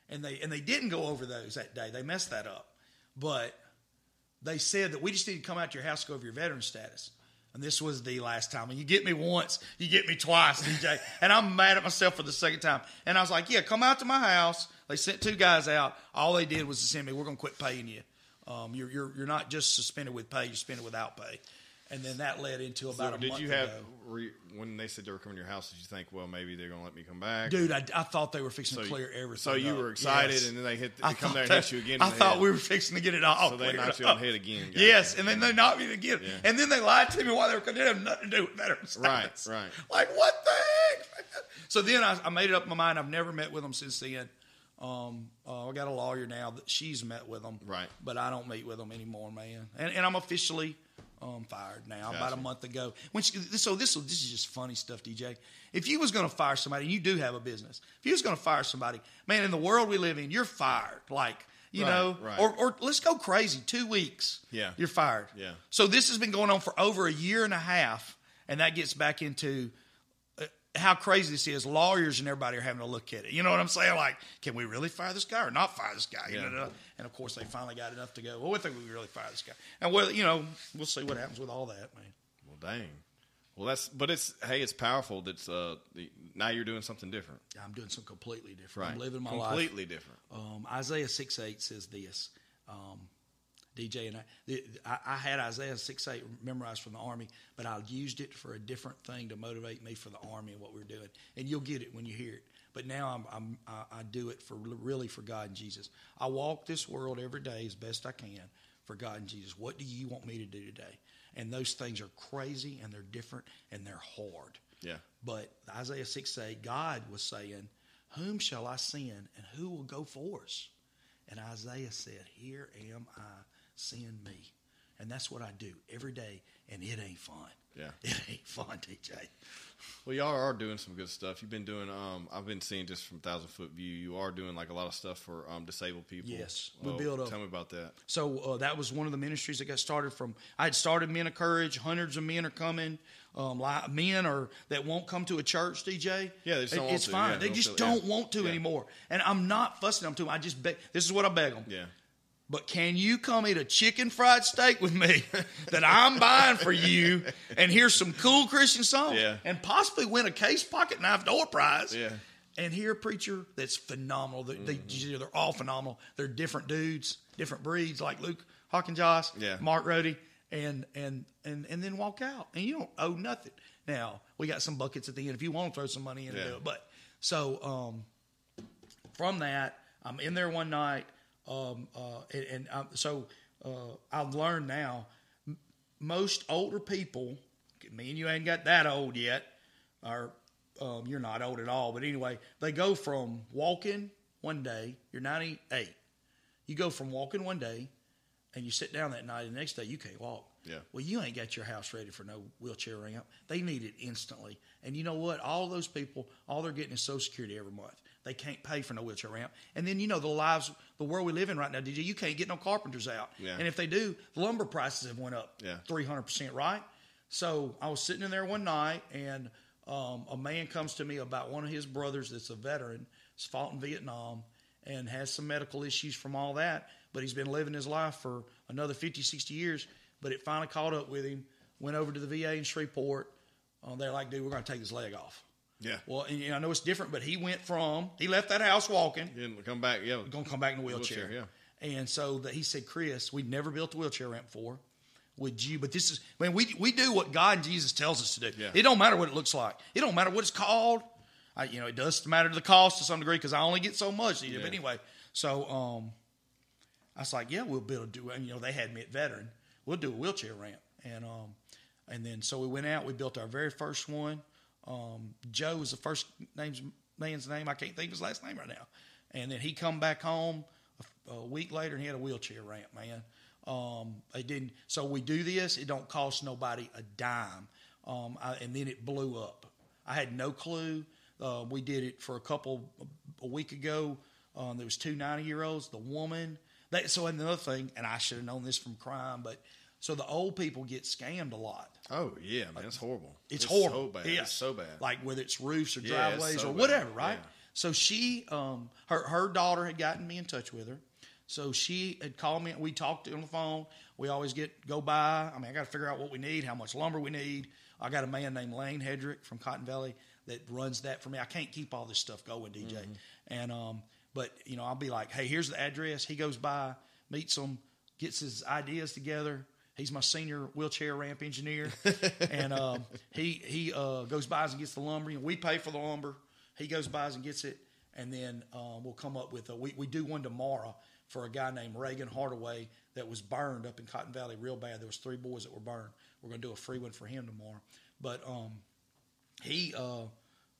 and they and they didn't go over those that day. They messed that up. But they said that we just need to come out to your house to go over your veteran status. And this was the last time. And you get me once, you get me twice, DJ. and I'm mad at myself for the second time. And I was like, yeah, come out to my house. They sent two guys out. All they did was to send me, we're going to quit paying you. Um, you're, you're, you're not just suspended with pay, you're suspended without pay. And then that led into about So a did month you have ago. re, when they said they were coming to your house? Did you think, well, maybe they're going to let me come back? Dude, I, I thought they were fixing so to clear everything. So you up. were excited, Yes. and then they hit. I come there and that- hit you again. I thought head. we were fixing to get it all. So they knocked you on the head again. Gotcha. Yes, and then they knocked me again, Yeah. and then they lied to me while they were. They didn't have nothing to do with veterans. Right, right. Like what the heck? So then I, I made it up in my mind. I've never met with them since then. Um, uh, I got a lawyer now that she's met with them, Right. But I don't meet with them anymore, man. And, and I'm officially um, fired now. About a month ago. When she, so this this is just funny stuff, DJ. If you was going to fire somebody, and you do have a business, if you was going to fire somebody, man, in the world we live in, you're fired. Like you Right, know, right. or or let's go crazy. Two weeks, Yeah. you're fired. Yeah. So this has been going on for over a year and a half, and that gets back into how crazy this is. Lawyers and everybody are having to look at it. You know what I'm saying? Like, can we really fire this guy or not fire this guy? You Yeah. know, and of course they finally got enough to go. Well, we think we really fire this guy, and well, you know, we'll see what happens with all that, man. Well, dang. Well, that's but it's hey, it's powerful. That's uh, the, now you're doing something different. I'm doing something completely different. Right. I'm living my life. completely different. Um, Isaiah 6 8 says this. Um, DJ and I, the- I, I had Isaiah 6 8 memorized from the Army, but I used it for a different thing to motivate me for the Army and what we're doing. And you'll get it when you hear it. But now I'm, I'm, I, I do it for really for God and Jesus. I walk this world every day as best I can for God and Jesus. What do you want me to do today? And those things are crazy and they're different and they're hard. Yeah. But Isaiah 6 8, God was saying, Whom shall I send and who will go for us? And Isaiah said, Here am I, send me. And that's what I do every day, and it ain't fun. Yeah. It ain't fun, DJ. Well, y'all are doing some good stuff. You've been doing. Um, I've been seeing just from thousand foot view. You are doing like a lot of stuff for um, disabled people. Yes, we build up. Tell me about that. So uh, that was one of the ministries that got started from. I had started Men of Courage. Hundreds of men are coming. Um, like men are that won't come to a church. DJ. Yeah, they just don't It- it's to. fine. Yeah, they don't just feel- don't want to Yeah. anymore. And I'm not fussing them to them. I just beg. This is what I beg them. Yeah. But can you come eat a chicken fried steak with me that I'm buying for you and hear some cool Christian songs Yeah. and possibly win a case pocket knife door prize? Yeah. And hear a preacher that's phenomenal. They, they, Mm-hmm. they're all phenomenal. They're different dudes, different breeds, like Luke Hawkinjoss, Yeah. Mark Rohde, and and and and then walk out. And you don't owe nothing. Now we got some buckets at the end if you want to throw some money in and Yeah. do it. But so um, from that, I'm in there one night, um, uh, and, and so uh, I've learned now. m- Most older people, me and you ain't got that old yet, or um, you're not old at all. But anyway, they go from walking one day. You're 98. You go from walking one day, and you sit down that night, and the next day you can't walk. Yeah. Well, you ain't got your house ready for no wheelchair ramp. They need it instantly. And you know what? All those people, all they're getting is Social Security every month. They can't pay for no wheelchair ramp. And then you know the lives, the world we live in right now, DJ. You can't get no carpenters out. Yeah. And if they do, lumber prices have went up three hundred percent. Right. So I was sitting in there one night, and um, a man comes to me about one of his brothers that's a veteran, has fought in Vietnam, and has some medical issues from all that. But he's been living his life for another 50, 60 years. But it finally caught up with him. Went over to the VA in Shreveport. Uh, they're like, dude, we're going to take his leg off. Yeah. Well, and, you know, I know it's different, but he went from he left that house walking, didn't come back. Yeah. going to come back in a wheelchair. Wheelchair, And so that he said, Chris, we'd never built a wheelchair ramp before. Would you? But this is man, we we do what God and Jesus tells us to do. Yeah. It don't matter what it looks like. It don't matter what it's called. I, you know, it does matter to the cost to some degree because I only get so much. But anyway, so um, I was like, yeah, we'll build a do. And you know, they had me at veteran. We'll do a wheelchair ramp, and um, and then so we went out. We built our very first one. Um, Joe is the first name's man's name. I can't think of his last name right now. And then he come back home a, a week later, and he had a wheelchair ramp. Man, um, it didn't. So we do this. It don't cost nobody a dime. Um, I, and then it blew up. I had no clue. Uh, we did it for a couple a week ago. Um, there was two 90 year olds. The woman. That, so another thing, and I should have known this from crime, but so the old people get scammed a lot. Oh yeah, man, it's horrible. It's, horrible. So bad. Yes. It's so bad. Like whether it's roofs or Yeah, driveways so or bad. whatever, right? Yeah. So she, um, her her daughter had gotten me in touch with her. So she had called me. And we talked on the phone. We always get go by. I mean, I got to figure out what we need, how much lumber we need. I got a man named Lane Hedrick from Cotton Valley that runs that for me. I can't keep all this stuff going, DJ. Mm-hmm. And um, but you know, I'll be like, hey, here's the address. He goes by, meets them, gets his ideas together. He's my senior wheelchair ramp engineer, and um, he he uh, goes by and gets the lumber. We pay for the lumber. He goes by and gets it, and then um, we'll come up with a. We, we do one tomorrow for a guy named Reagan Hardaway that was burned up in Cotton Valley real bad. There was three boys that were burned. We're going to do a free one for him tomorrow. But um, he uh,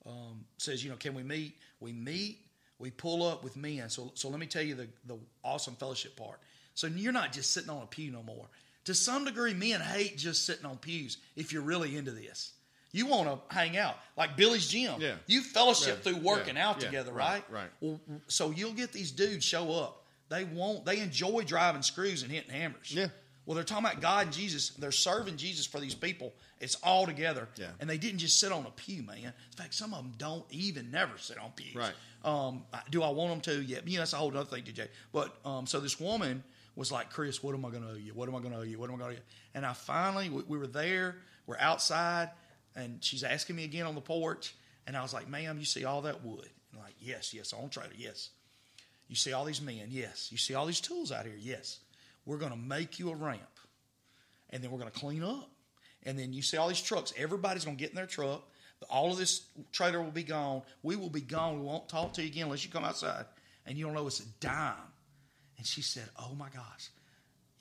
um, says, you know, can we meet? We meet. We pull up with men. So so let me tell you the the awesome fellowship part. So you're not just sitting on a pew no more. To some degree, men hate just sitting on pews. If you're really into this. You want to hang out like Billy's gym. Yeah. You fellowship Yeah. through working Yeah. out Yeah. together, Right. right? Right. Well, so you'll get these dudes show up. They won't. They enjoy driving screws and hitting hammers. Yeah. Well, they're talking about God and Jesus. They're serving Jesus for these people. It's all together. Yeah. And they didn't just sit on a pew, man. In fact, some of them don't even never sit on pews. Right. Um, do I want them to? Yeah. You know, that's a whole other thing, DJ. But um, so this woman was like, Chris, what am I going to owe you? What am I going to owe you? What am I going to owe you? And I finally, we, we were there. We're outside, and she's asking me again on the porch. And I was like, ma'am, you see all that wood? And like, yes, yes, on trailer, yes. You see all these men? Yes. You see all these tools out here? Yes. We're going to make you a ramp. And then we're going to clean up. And then you see all these trucks. Everybody's going to get in their truck. All of this trailer will be gone. We will be gone. We won't talk to you again unless you come outside. And you don't know it's a dime. And she said, Oh my gosh,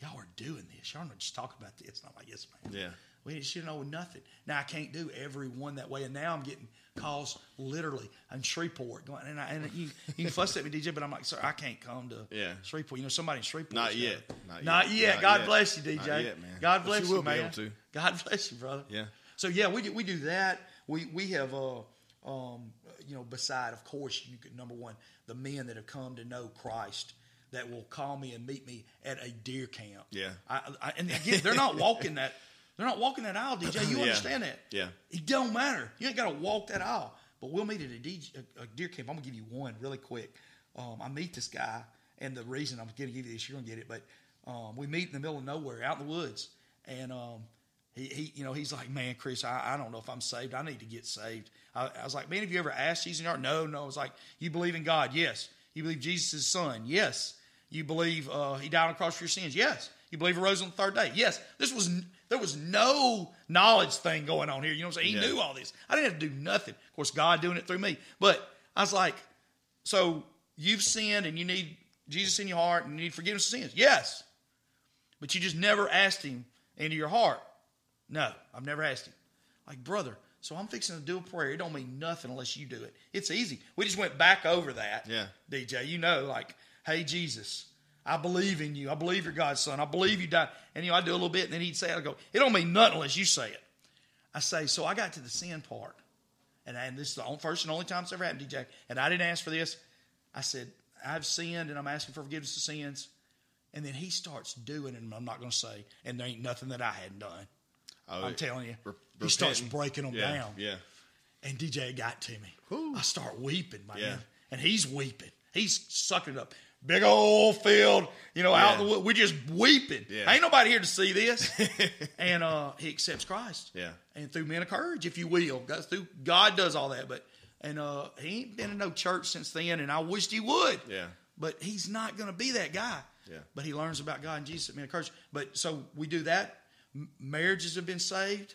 y'all are doing this. Y'all not just talking about this. And I'm like, Yes, ma'am. Yeah. We should know nothing. Now I can't do every one that way, and now I'm getting calls literally in Shreveport. Going, and, I, and you, you can fuss at me, DJ, but I'm like, sir, I can't come to Yeah. Shreveport. You know, somebody in Shreveport. Not yet. Not Not yet. yet. Not God yet. bless you, DJ. Not yet, man. God But bless you you, be man. God bless you, brother. Yeah. So yeah, we do, we do that. We we have uh um you know beside of course you could, number one the men that have come to know Christ that will call me and meet me at a deer camp. Yeah. I, I, and again, they're not walking that. They're not walking that aisle, DJ. You Yeah. understand that? Yeah. It don't matter. You ain't got to walk that aisle. But we'll meet at a, DJ, a, a deer camp. I'm gonna give you one really quick. Um, I meet this guy, and the reason I'm gonna give you this, you're gonna get it. But um, we meet in the middle of nowhere, out in the woods, and um, he, he, you know, he's like, "Man, Chris, I, I don't know if I'm saved. I need to get saved." I, I was like, "Man, have you ever asked Jesus in your heart?" No, no. I was like, "You believe in God? Yes. You believe Jesus is Son? Yes. You believe uh, He died on the cross for your sins? Yes. You believe He rose on the third day? Yes. This was there was no knowledge thing going on here. You know what I'm saying? He Yeah. knew all this. I didn't have to do nothing. Of course, God doing it through me. But I was like, so you've sinned and you need Jesus in your heart and you need forgiveness of sins. Yes. But you just never asked him into your heart. No, I've never asked him. Like, brother, so I'm fixing to do a prayer. It don't mean nothing unless you do it. It's easy. We just went back over that. Yeah. DJ, you know, like, hey, Jesus, I believe in you. I believe you're God's son. I believe you died. And, you know, I do a little bit, and then he'd say. I go, it don't mean nothing unless you say it. I say, so I got to the sin part. And, I, and this is the only, first and only time it's ever happened, DJ. And I didn't ask for this. I said, I've sinned, and I'm asking for forgiveness of sins. And then he starts doing it, and I'm not going to say, and there ain't nothing that I hadn't done. Oh, I'm telling you. He starts breaking them yeah, down. Yeah. And DJ got to me. Whew. I start weeping, man. Yeah. And he's weeping. He's sucking it up. Big old field, you know, out the Yeah. wood. We're just weeping. Yeah. Ain't nobody here to see this. and uh, he accepts Christ. Yeah. And through men of courage, if you will. God, through, God does all that. But and uh, he ain't been in no church since then, and I wished he would. Yeah. But he's not going to be that guy. Yeah. But he learns about God and Jesus at men of courage. But so we do that. M- marriages have been saved.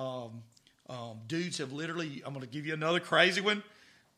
Um, um, dudes have literally. I'm going to give you another crazy one.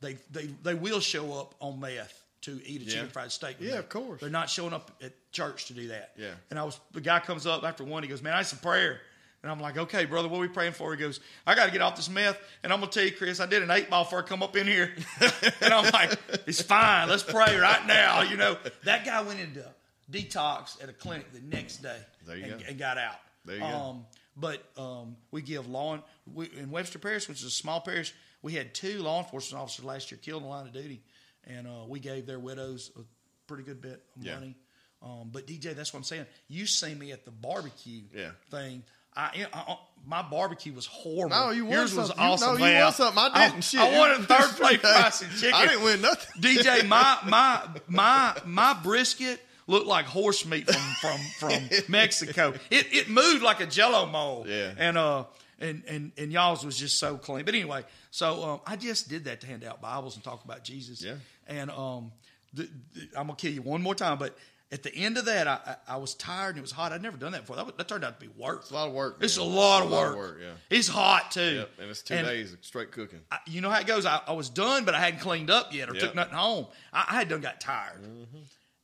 They they they will show up on meth to eat a chicken fried steak. with Yeah, me. of course. They're not showing up at church to do that. Yeah. And I was the guy comes up after one. He goes, "Man, I need some prayer." And I'm like, "Okay, brother, what are we praying for?" He goes, "I got to get off this meth." And I'm gonna tell you, Chris, I did an eight ball before I come up in here. and I'm like, "It's fine. Let's pray right now." You know, that guy went into detox at a clinic the next day There you and, go. and got out. There you go. But um, we give law en- we, in Webster Parish, which is a small parish. We had two law enforcement officers last year killed in the line of duty, and uh, we gave their widows a pretty good bit of Yeah. money. Um, but DJ, that's what I'm saying. You see me at the barbecue Yeah. thing. I, I, my barbecue was horrible. No, you won Yours was something. You- awesome. no, you man. won something. I didn't. Shit. I You- won a third place price in chicken. I didn't win nothing. DJ, my my my my brisket looked like horse meat from from from Mexico. It it moved like a Jello mold. Yeah. and uh. And, and and y'all's was just so clean. But anyway, so um, I just did that to hand out Bibles and talk about Jesus. Yeah. And um, the, the, I'm gonna kill you one more time. But at the end of that, I, I, I was tired and it was hot. I'd never done that before. That, was- that turned out to be work. It's a lot of work. It's a man. lot, It's of, work. Yeah. It's hot too. Yep. And it's two And days of straight cooking. I, you know how it goes. I, I was done, but I hadn't cleaned up yet or Yep. took nothing home. I, I had done got tired, Mm-hmm.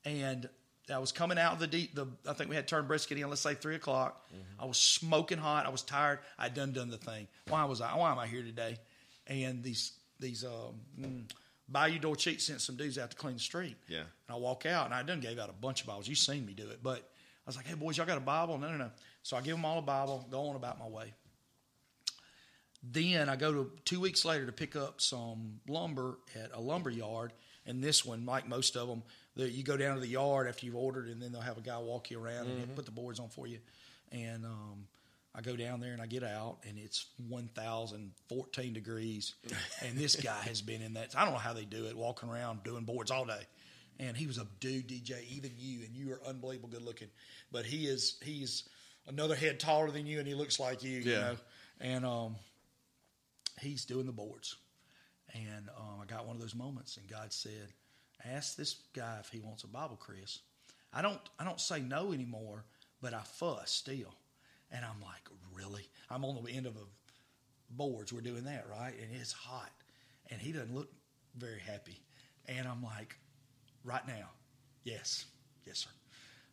and I was coming out of the deep. The I think we had turned brisket in. Let's say three o'clock. Mm-hmm. I was smoking hot. I was tired. I'd done done the thing. Why was I? Why am I here today? And these these um, mm, Bayou Dorcheat sent some dudes out to clean the street. Yeah. And I walk out and I done gave out a bunch of Bibles. You've seen me do it, but I was like, hey boys, y'all got a Bible? No, no, no. So I give them all a Bible. Go on about my way. Then I go to two weeks later to pick up some lumber at a lumber yard. And this one, like most of them, the, you go down to the yard after you've ordered, and then they'll have a guy walk you around and put the boards on for you. And um, I go down there and I get out, and it's 1,014 degrees. and this guy has been in that. I don't know how they do it, walking around doing boards all day. And he was a dude, DJ, even you, and you are unbelievable good looking. But he is he's another head taller than you, and he looks like you, you know. And um, he's doing the boards. And um, I got one of those moments, and God said, "Ask this guy if he wants a Bible, Chris." I don't, I don't say no anymore, but I fuss still. And I'm like, really? I'm on the end of a boards. We're doing that, right? And it's hot, and he doesn't look very happy. And I'm like, right now, yes, yes, sir.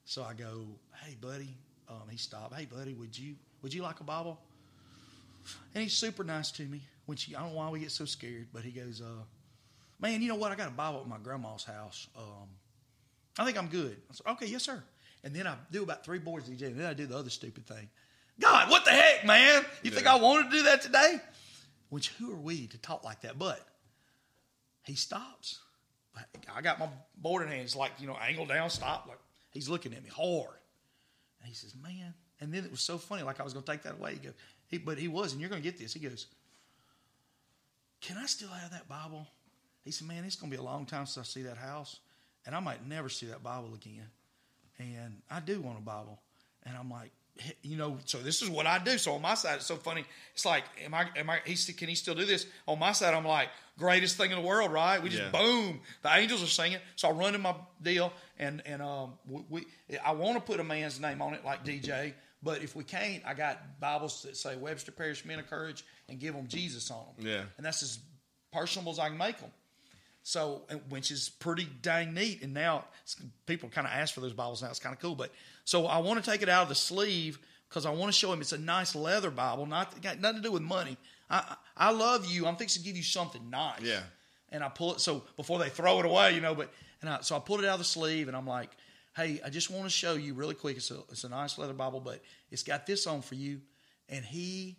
So I go, hey, buddy. Um, he stopped. Hey, buddy, would you would you like a Bible? And he's super nice to me. Which I don't know why we get so scared, but he goes, uh, "Man, you know what? I got a Bible at my grandma's house. Um, I think I'm good." I said, "Okay, yes, sir." And then I do about three boards DJ, and then I do the other stupid thing. God, what the heck, man? You think I wanted to do that today? Which who are we to talk like that? But he stops. I got my board in hand. It's like you know, angled down, stop. Like he's looking at me hard, and he says, "Man." And then it was so funny. Like I was going to take that away. He goes, he, but he was, and you're going to get this. He goes, "Can I still have that Bible?" He said, "Man, it's going to be a long time since I see that house, and I might never see that Bible again." And I do want a Bible, and I'm like, you know, so this is what I do. So on my side, it's so funny. It's like, am I? Am I? He said, "Can he still do this?" On my side, I'm like, greatest thing in the world, right? We just Yeah. boom, the angels are singing. So I run in my deal, and and um, we, we I want to put a man's name on it like DJ, but if we can't, I got Bibles that say Webster Parish Men of Courage and give them Jesus on them. Yeah. and that's as personable as I can make them. So, which is pretty dang neat. And now people kind of ask for those Bibles now. It's kind of cool. But so I want to take it out of the sleeve because I want to show him it's a nice leather Bible. Not got nothing to do with money. I I love you. I'm fixing to give you something nice. Yeah. And I pull it so before they throw it away, you know. But and I, so I pulled it out of the sleeve and I'm like, hey, I just want to show you really quick. It's a it's a nice leather Bible, but it's got this on for you. And he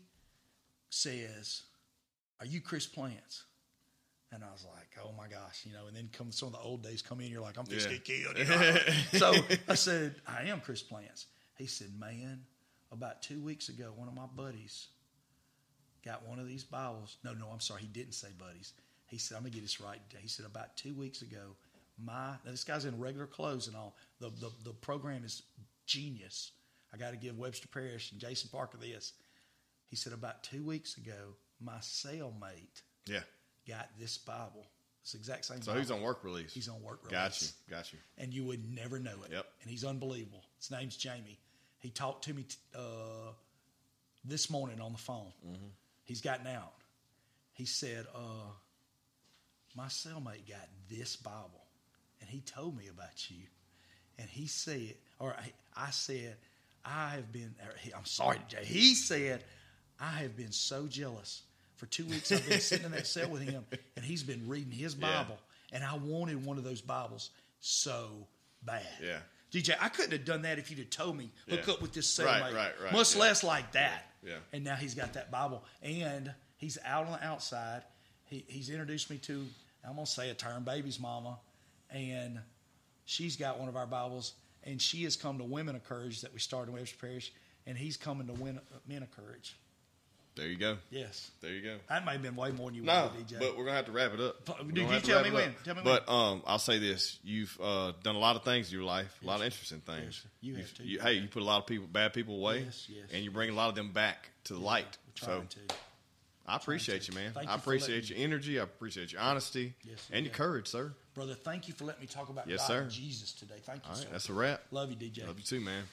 says, "Are you Chris Plants?" And I was like, "Oh my gosh," you know. And then come some of the old days come in. You're like, "I'm just Yeah. get killed." You know? so I said, "I am Chris Plants." He said, "Man, about two weeks ago, one of my buddies got one of these Bibles. No, no, I'm sorry, he didn't say buddies. He said, I'm gonna get this right. He said about two weeks ago, my now this guy's in regular clothes and all. The the, the program is genius. I got to give Webster Parish and Jason Parker this. He said about two weeks ago, my cellmate Yeah. Got this Bible. It's the exact same. So Bible. he's on work release. He's on work release. Got you. Got you. and you would never know it. Yep. And he's unbelievable. His name's Jamie. He talked to me t- uh, this morning on the phone. Mm-hmm. He's gotten out. He said, uh, "My cellmate got this Bible, and he told me about you." And he said, or I, I said, "I have been." I'm sorry, Jay. He said, "I have been so jealous." For two weeks, I've been sitting in that cell with him, and he's been reading his Yeah. Bible, and I wanted one of those Bibles so bad. Yeah. DJ, I couldn't have done that if you'd have told me hook Yeah. up with this Right, cellmate. right, right, Much yeah. less like that. Yeah. And now he's got that Bible, and he's out on the outside. He, he's introduced me to I'm gonna say a term, baby's mama, and she's got one of our Bibles, and she has come to Women of Courage that we started in Webster Parish, and he's coming to Win, Men of Courage. There you go. Yes. There you go. That may have been way more than you No, wanted, DJ. but we're gonna have to wrap it up. Dude, you tell me when. Tell me but um, I'll say this: you've uh, done a lot of things in your life, a lot of interesting things. sir. You have too. you- hey, you put a lot of people, bad people away, Yes, yes. and you bring a lot of them back to the light. We're So to. I appreciate you, man. Thank I you appreciate your energy. I appreciate your honesty Yes, and your courage, sir. Brother, thank you for letting me talk about Yes, God sir. and Jesus today. Thank you, All right, sir. that's a wrap. Love you, DJ. Love you too, man.